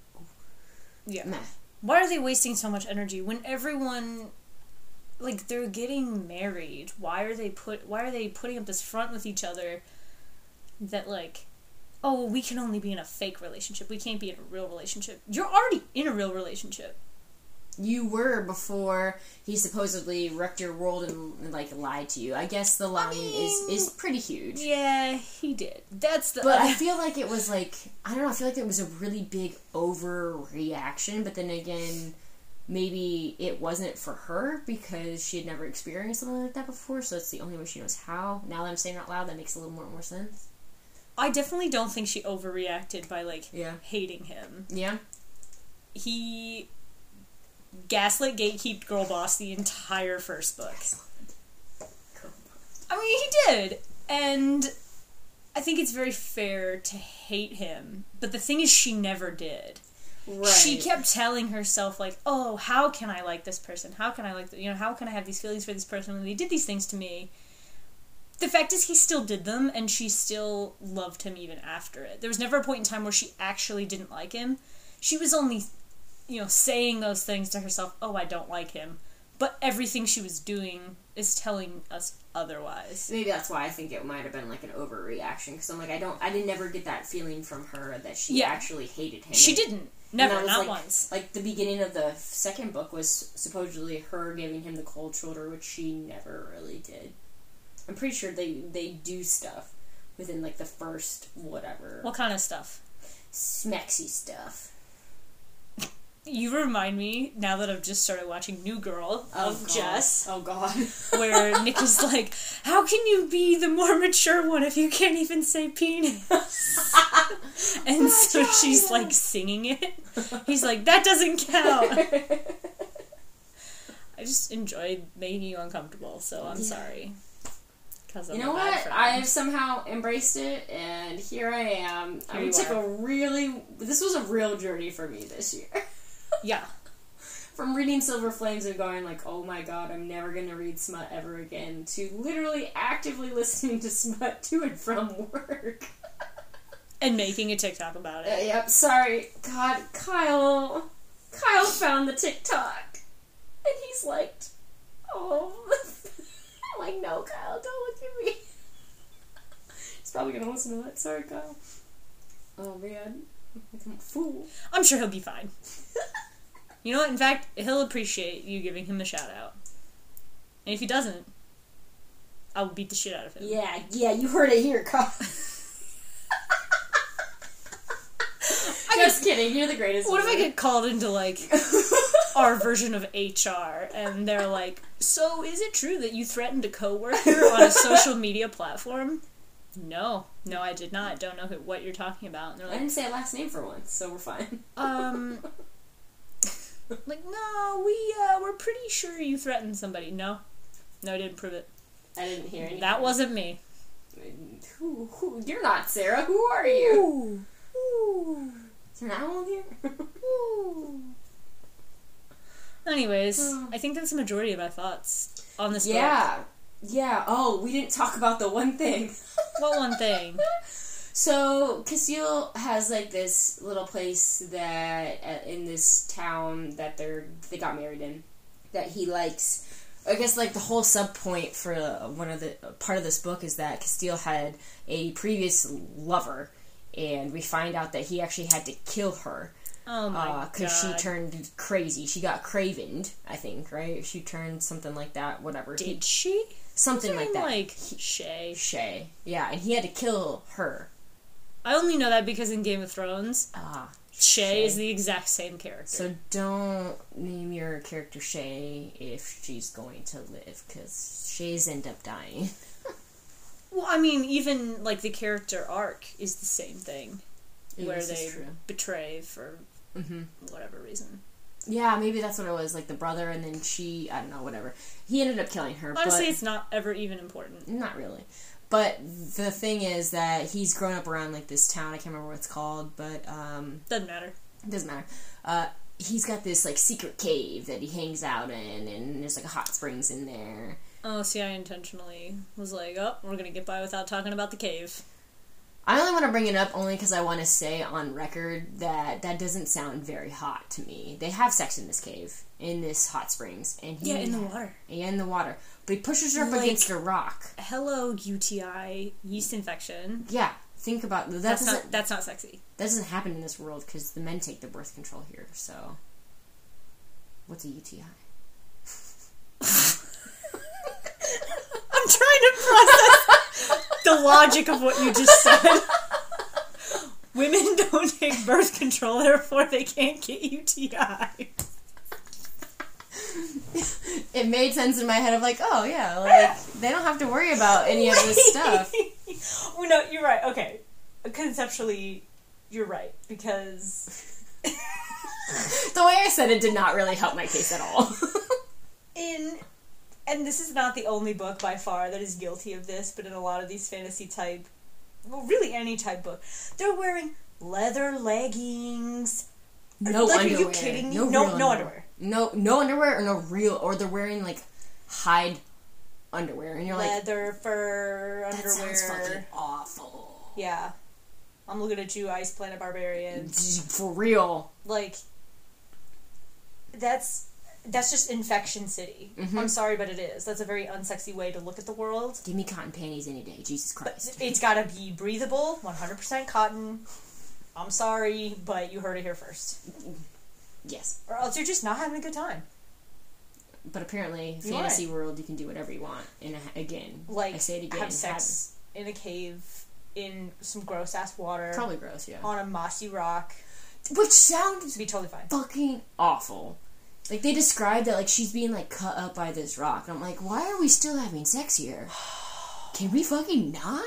Yeah. meh. Why are they wasting so much energy when everyone like they're getting married? Why are they put why are they putting up this front with each other that like oh, we can only be in a fake relationship. We can't be in a real relationship. You're already in a real relationship. You were before he supposedly wrecked your world and, like lied to you. I guess the lying mean- is is pretty huge. Yeah, he did. That's the But I (laughs) feel like it was like I don't know. I feel like it was a really big overreaction. But then again, maybe it wasn't for her because she had never experienced something like that before. So it's the only way she knows how. Now that I'm saying it out loud, that makes a little more more sense. I definitely don't think she overreacted by like Yeah. hating him. Yeah. He gaslit gatekeep girl boss the entire first book. I mean, he did, and I think it's very fair to hate him. But the thing is, she never did. Right. She kept telling herself like, "Oh, how can I like this person? How can I like the, you know? How can I have these feelings for this person when they did these things to me?" The fact is, he still did them, and she still loved him even after it. There was never a point in time where she actually didn't like him. She was only, you know, saying those things to herself. Oh, I don't like him. But everything she was doing is telling us otherwise. Maybe that's why I think it might have been like an overreaction because I'm like I don't I didn't never get that feeling from her that she Yeah. actually hated him. She didn't. Never, not like- once. Like the beginning of the second book was supposedly her giving him the cold shoulder, which she never really did. I'm pretty sure they they do stuff within like the first whatever What kind of stuff? smexy stuff. You remind me now that I've just started watching New Girl oh, of God. Jess, Oh God. (laughs) where Nick is like, "How can you be the more mature one if you can't even say penis?" (laughs) and so she's like singing it. He's like, "That doesn't count." (laughs) I just enjoyed making you uncomfortable, so I'm Yeah. sorry. Because You know what? I've somehow embraced it, and here I am. I you took are. a really. This was a real journey for me this year. Yeah. From reading Silver Flames and going like, "Oh my god, I'm never gonna read smut ever again," to literally actively (laughs) listening to smut to and from work. And making a TikTok about Uh, it. yep. Sorry, God, Kyle. Kyle found the TikTok, and he's like, "Oh." I'm (laughs) like, no, Kyle, don't look at me. (laughs) He's probably gonna listen to that. Sorry, Kyle. Oh man, fool. I'm sure he'll be fine. You know what? In fact, he'll appreciate you giving him a shout out. And if he doesn't, I will beat the shit out of him. Yeah, yeah, you heard it here, Kyle. (laughs) Just kidding. You're the greatest. What if I get called into like (laughs) our version of HR and they're like, "So is it true that you threatened a coworker (laughs) on a social media platform?" No, no, I did not. Don't know who, what you're talking about. And they're I didn't say a last name for once, so we're fine. um, (laughs) like no, we uh, we're pretty sure you threatened somebody. No, no, I didn't prove it. I didn't hear anything. That wasn't me. Who, who? You're not Sarah. Who are you? Ooh, ooh, Is there an owl here? ooh. Anyways, Oh. I think that's the majority of my thoughts on this book. Yeah. Oh, we didn't talk about the one thing. (laughs) What one thing? So Casteel has like this little place that uh, in this town that they're they got married in that he likes. I guess like the whole sub point for uh, one of the part of this book is that Casteel had a previous lover, and we find out that he actually had to kill her Oh my god. because she turned crazy. She got cravened, I think, right? She turned something like that. Whatever, He- Did she? Something like that. Like Shay. Shay, yeah, and he had to kill her. I only know that because in Game of Thrones, Ah, Shay is the exact same character. So don't name your character Shay if she's going to live, because Shays end up dying. (laughs) well, I mean, even like the character arc is the same thing, where This they betray for hmm whatever reason. Yeah, maybe that's what it was. Like the brother, and then she. I don't know. Whatever. He ended up killing her. Honestly, it's not ever even important. not really. But the thing is that he's grown up around like this town. I can't remember what it's called, but um, Doesn't matter. doesn't matter. Uh, he's got this like secret cave that he hangs out in, and there's like a hot springs in there. Oh, see, I intentionally was like, oh, we're gonna get by without talking about the cave. I only want to bring it up only because I want to say on record that that doesn't sound very hot to me. They have sex in this cave, in this hot springs, and he, Yeah, in the water. Yeah, in the water. But he pushes her up Like- against a rock. Hello, UTI, yeast infection. Yeah, think about that. That's not that's not sexy. that doesn't happen in this world because the men take the birth control here. So, what's a UTI? (laughs) I'm trying to process the logic of what you just said. Women don't take birth control, therefore they can't get UTI. It made sense in my head of like, oh yeah, like they don't have to worry about any of this stuff. (laughs) well, no, you're right. Okay, conceptually, you're right because The way I said it did not really help my case at all. (laughs) in and this is not the only book by far that is guilty of this, but in a lot of these fantasy type, well, really any type book, they're wearing leather leggings. No like, underwear. are you kidding me? No, No, no underwear. No, no underwear or no real, or they're wearing like hide underwear, and you're like, Leather, fur, underwear. that sounds fucking awful. Yeah. I'm looking at you, Ice Planet Barbarian. For real. Like, that's that's just infection city. I'm sorry, but it is. That's a very unsexy way to look at the world. Give me cotton panties any day. Jesus Christ. But It's got to be breathable, 100% cotton. I'm sorry, but you heard it here first. Yes, Or else you're just not having a good time. but apparently, You fantasy world, you can do whatever you want. And uh, again, Like, I say it again, have sex in a cave in some gross ass water probably gross, yeah. on a mossy rock. Which sounds To be totally fine. fucking awful. Like they described that like she's being like cut up by this rock, and I'm like, why are we still having sex here? (sighs) Can we fucking not?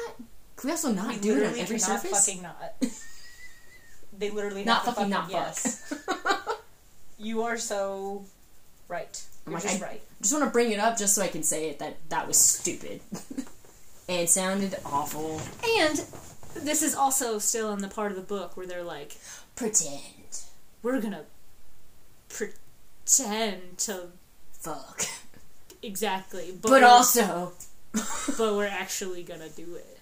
Can we also not We do it on every surface? fucking not. (laughs) they literally not to fucking not yes. fuck. (laughs) You are so right. I'm You're like, just I right. just want to bring it up just so I can say it that that was stupid (laughs) and sounded awful. And this is also still in the part of the book where they're like, Pretend, we're gonna pretend to fuck, exactly, but, but also (laughs) but we're actually gonna do it.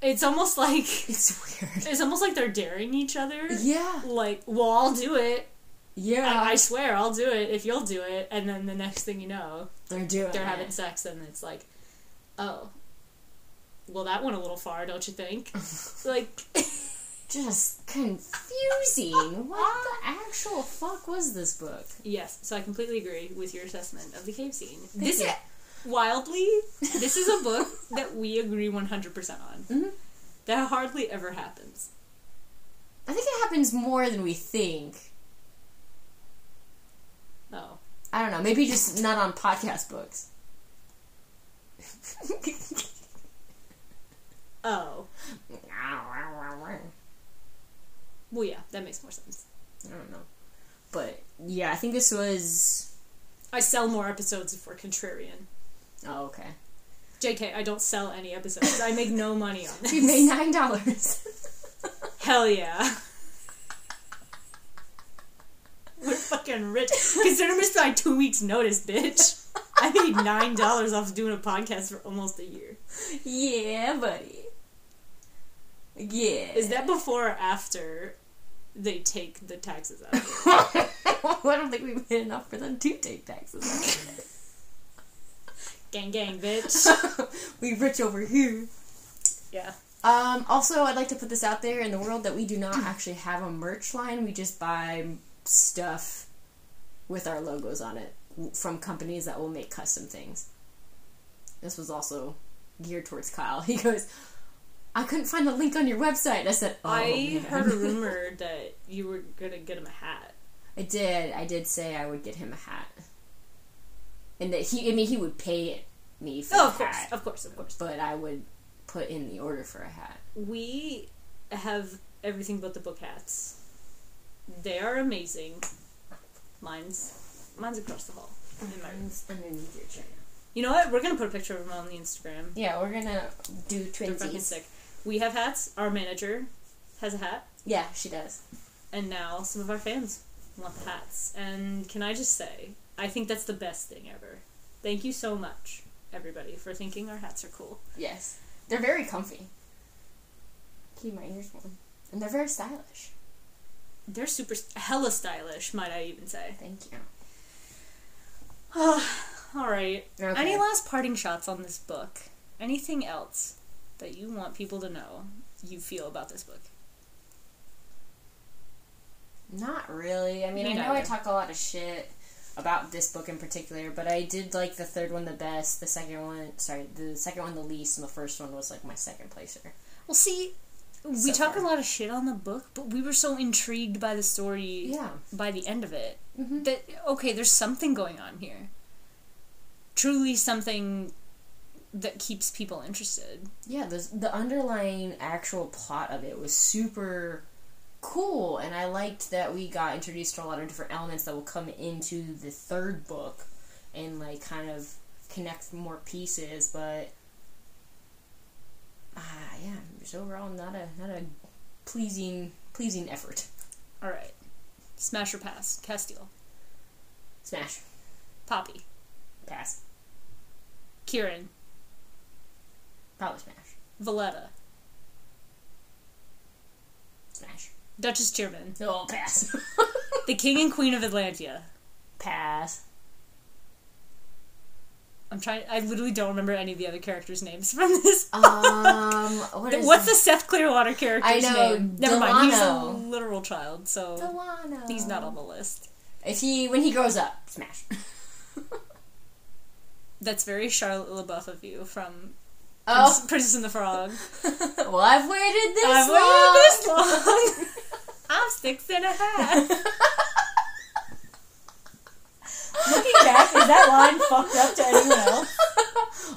It's almost like (laughs) it's weird. it's almost like they're daring each other. Yeah, Like, well, I'll do it. yeah, I, I swear, I'll do it if you'll do it. And then the next thing you know, they're doing. they're it. having sex, and it's like, oh, well, that went a little far, don't you think? (laughs) like, just confusing. what the actual fuck was this book? yes. So I completely agree with your assessment of the cave scene. Thank this you. is wildly. (laughs) This is a book that we agree one hundred percent on. Mhm. That hardly ever happens. I think it happens more than we think. Oh, I don't know. Maybe just not on podcast books. oh. (laughs) Well, yeah, that makes more sense. I don't know. But yeah, I think this was. I sell more episodes if we're contrarian. Oh, okay. JK, I don't sell any episodes. I make no (laughs) money on this. We made nine dollars. Hell yeah. We're fucking rich. Consider me by two weeks' notice, bitch. I made nine dollars off doing a podcast for almost a year. yeah, buddy. Yeah. Is that before or after they take the taxes out? (laughs) I don't think we made enough for them to take taxes. (laughs) gang, gang, bitch. (laughs) we rich over here. Yeah. Um, also, I'd like to put this out there in the world that we do not actually have a merch line. We just buy stuff with our logos on it from companies that will make custom things. This was also geared towards Kyle. He goes, I couldn't find the link on your website. I said, oh, I man." heard a (laughs) rumor that you were gonna get him a hat. I did. I did say I would get him a hat. And that he, I mean, he would pay me for Oh, of course, hat. of course, of course. But I would put in the order for a hat. We have everything but the book hats. They are amazing. Mine's mine's across the hall. Mine's underneath your chair. You know what? We're gonna put a picture of them on the Instagram. Yeah, we're gonna do They're fucking sick. We have hats. Our manager has a hat, Yeah, she does. and now some of our fans want the hats. And can I just say, I think that's the best thing ever. Thank you so much, everybody, for thinking our hats are cool. Yes, they're very comfy. Keep my ears warm. And they're very stylish. They're super hella stylish, might I even say. Thank you. (sighs) all right. Okay. Any last parting shots on this book? Anything else that you want people to know you feel about this book? Not really. I mean, Me I know I talk a lot of shit about this book in particular, but I did like the third one the best, the second one, sorry, the second one the least, and the first one was like my second placer. Well, see, we So talk far. a lot of shit on the book, but we were so intrigued by the story Yeah. by the end of it Mhm. that okay, there's something going on here. Truly, something that keeps people interested. Yeah, the the underlying actual plot of it was super cool, and I liked that we got introduced to a lot of different elements that will come into the third book and like kind of connect more pieces. But ah, yeah, just overall not a not a pleasing pleasing effort. All right, smash or pass? Casteel, Smash, Poppy, pass, Kieran, probably smash, Valletta, smash. Duchess Teerman, No, pass, (laughs) (laughs) the King and Queen of Atlantia. pass. I'm trying. I literally don't remember any of the other characters' names (laughs) from this. Um, what is What's the Seth Clearwater character's I know, name? Never mind. He's a literal child, so Delano. he's not on the list. If he when he grows up, smash. That's very Charlotte La Bouff of you from oh, Princess and the Frog. (laughs) well, I've waited this I've long. waited this long. (laughs) I'm six and a half. (laughs) Looking back, is that line fucked up to anyone else?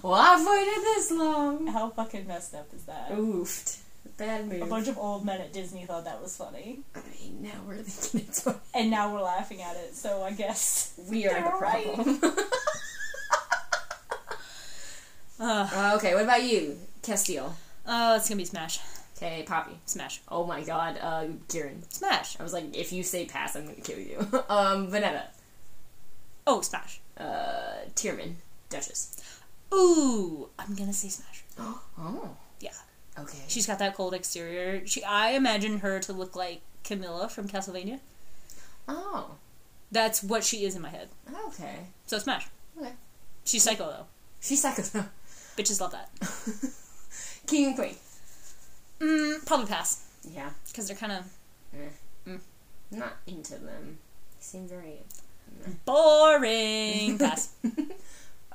well, I've waited this long. How fucking messed up is that? Oofed. Bad move. A bunch of old men at Disney thought that was funny, I mean, now we're thinking it's funny. and now we're laughing at it. So I guess. We are the They're right. Uh, Uh, okay, what about you, Casteel? oh, it's gonna be Smash. Okay, Poppy. Smash. Oh my god, uh, Kieran. Smash. I was like, if you say pass, I'm gonna kill you. (laughs) um, Vonetta. Oh, Smash. Uh, Teerman. Duchess. Ooh, I'm gonna say Smash. (gasps) Oh. Yeah. Okay. She's got that cold exterior. She, I imagine her to look like Carmilla from Castlevania. Oh. That's what she is in my head. Okay. So Smash. Okay. She's psycho though. She's psycho though. Bitches love that. (laughs) King and Queen. Mm, probably pass Yeah. because they're kind of Not into them. They seem very. boring. pass. (laughs)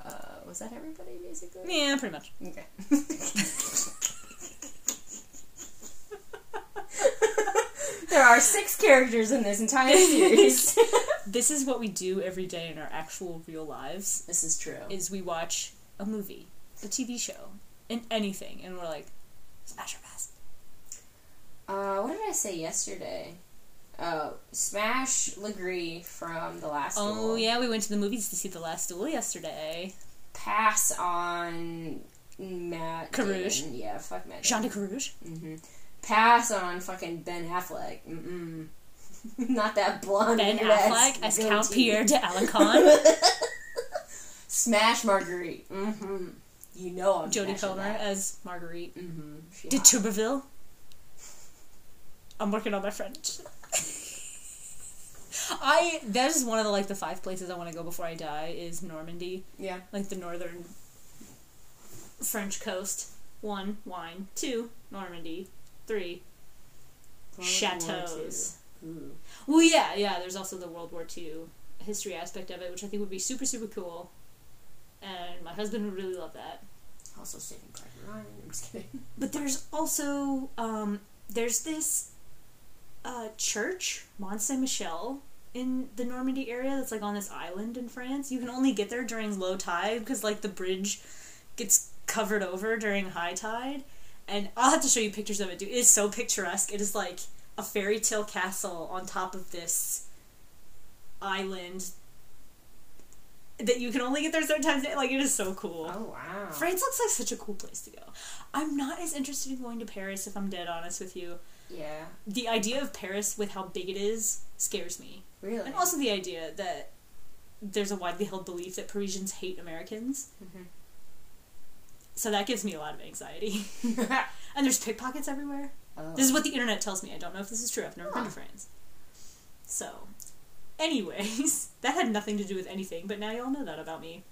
Uh, was that everybody basically? Yeah, pretty much. Okay. (laughs) there are six characters in this entire series. This is what we do every day in our actual real lives. this is true. Is we watch a movie, a TV show, and anything, and we're like, Smash or pass. Uh, what did I say yesterday? Oh, Smash Le Gris from The Last Oh Duel. yeah, we went to the movies to see The Last Duel yesterday. Pass on Matt. Carrouges. Damon. Yeah, fuck Matt. Jean de Carrouges. hmm Pass on fucking Ben Affleck. Mm-mm. (laughs) Not that blonde. Ben Affleck as Count. Pierre d'Alençon. (laughs) Smash Marguerite. Mm-hmm. You know I'm Jodie Comer that. as Marguerite. Mm-hmm. She De hot. Thibouville. I'm working on my French. I that is one of the like the five places I want to go before I die is Normandy, Yeah. like the northern French coast. One, wine. Two, Normandy. Three, chateaus. Well, yeah, yeah. There's also the World War II history aspect of it, which I think would be super, super cool. And my husband would really love that. Also Saving Private Ryan. I'm just kidding. (laughs) But there's also um, there's this uh, church, Mont Saint Michel, in the Normandy area that's like on this island in France. You can only get there during low tide because like the bridge gets covered over during high tide. And I'll have to show you pictures of it, dude. It is so picturesque. It is like a fairy tale castle on top of this island that you can only get there certain times. Like it is so cool. Oh wow. France looks like such a cool place to go. I'm not as interested in going to Paris if I'm dead honest with you. Yeah. The idea of Paris with how big it is scares me. Really. And also the idea that there's a widely held belief that Parisians hate Americans. Mhm. So that gives me a lot of anxiety. (laughs) and there's pickpockets everywhere. Oh. This is what the internet tells me. I don't know if this is true. I've never been to France. So, anyways, (laughs) that had nothing to do with anything, but now y'all know that about me.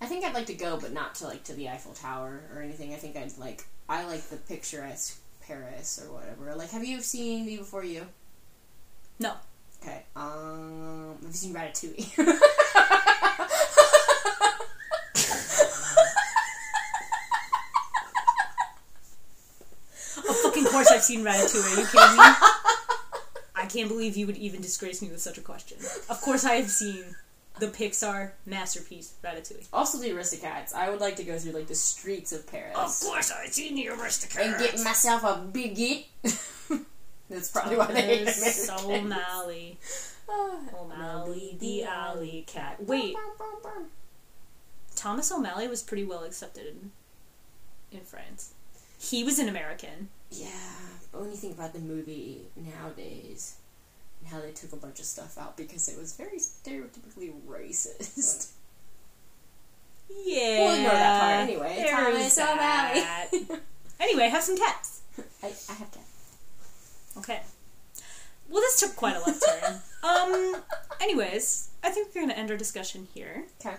I think I'd like to go, but not to like to the Eiffel Tower or anything. I think I'd like I like the picturesque Paris or whatever. Like, have you seen Me Before You? No. Okay. Um, have you seen Ratatouille? (laughs) Of fucking course I've seen Ratatouille. Are you kidding me? (laughs) I can't believe you would even disgrace me with such a question. Of course I have seen the Pixar masterpiece, Ratatouille. also, the Aristocats. I would like to go through like the streets of Paris Of course I've seen the Aristocats. and get myself a bigot. (laughs) That's probably why they hate There's Americans. O'Malley. Ah, O'Malley, the alley cat. Wait, Thomas O'Malley was pretty well accepted in, in France. He was an American. Yeah, you think about the movie nowadays and how they took a bunch of stuff out because it was very stereotypically racist. (laughs) Yeah. We'll ignore that part anyway. There Thomas. (laughs) O'Malley. Anyway, have some cats. (laughs) I, I have cats. Okay. Well, this took quite a left turn. Um. Anyways, I think we're gonna end our discussion here. Okay.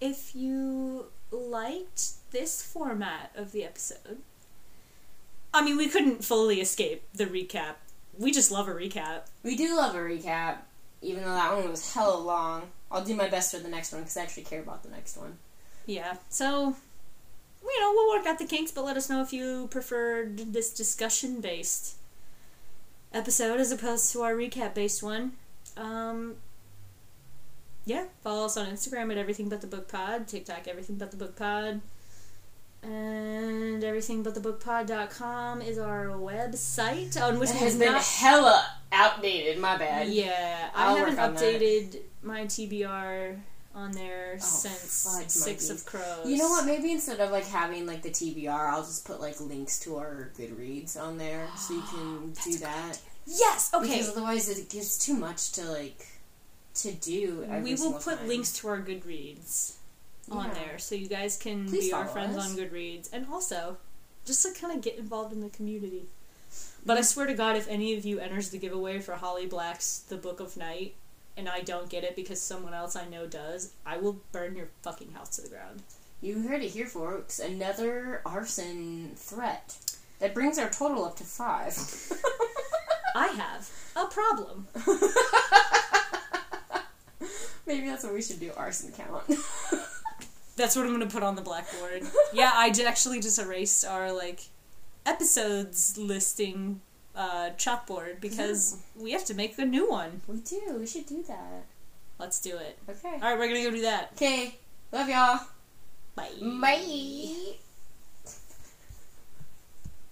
If you liked this format of the episode, I mean, we couldn't fully escape the recap. We just love a recap. We do love a recap, even though that one was hella long. I'll do my best for the next one because I actually care about the next one. Yeah. So, you know, we'll work out the kinks, but let us know if you preferred this discussion based episode as opposed to our recap based one. Um, yeah, follow us on Instagram at Everything But the Book Pod, TikTok Everything But the Book Pod, and everythingbutthebookpod.com is our website on which It has been not. hella outdated. My bad. Yeah, I I'll haven't work on that. updated my TBR on there Oh, since fudge Six monkeys. of Crows. You know what? Maybe instead of like having like the TBR, I'll just put like links to our Goodreads on there, (gasps) so you can do that. Yes. Okay. Because otherwise, it gives too much to like to do. We will put time. links to our Goodreads on Yeah. there, so you guys can Please be our friends us. on Goodreads, and also just to kind of get involved in the community. But I swear to God, if any of you enters the giveaway for Holly Black's The Book of Night, and I don't get it because someone else I know does, I will burn your fucking house to the ground. You heard it here, folks. Another arson threat that brings our total up to five. (laughs) I have a problem. (laughs) Maybe that's what we should do. Arson count. (laughs) That's what I'm gonna put on the blackboard. (laughs) yeah, I did actually just erased our like episodes listing uh, chalkboard because we have to make a new one. we do. We should do that. Let's do it. Okay. All right, we're gonna go do that. Okay. Love y'all. Bye. Bye.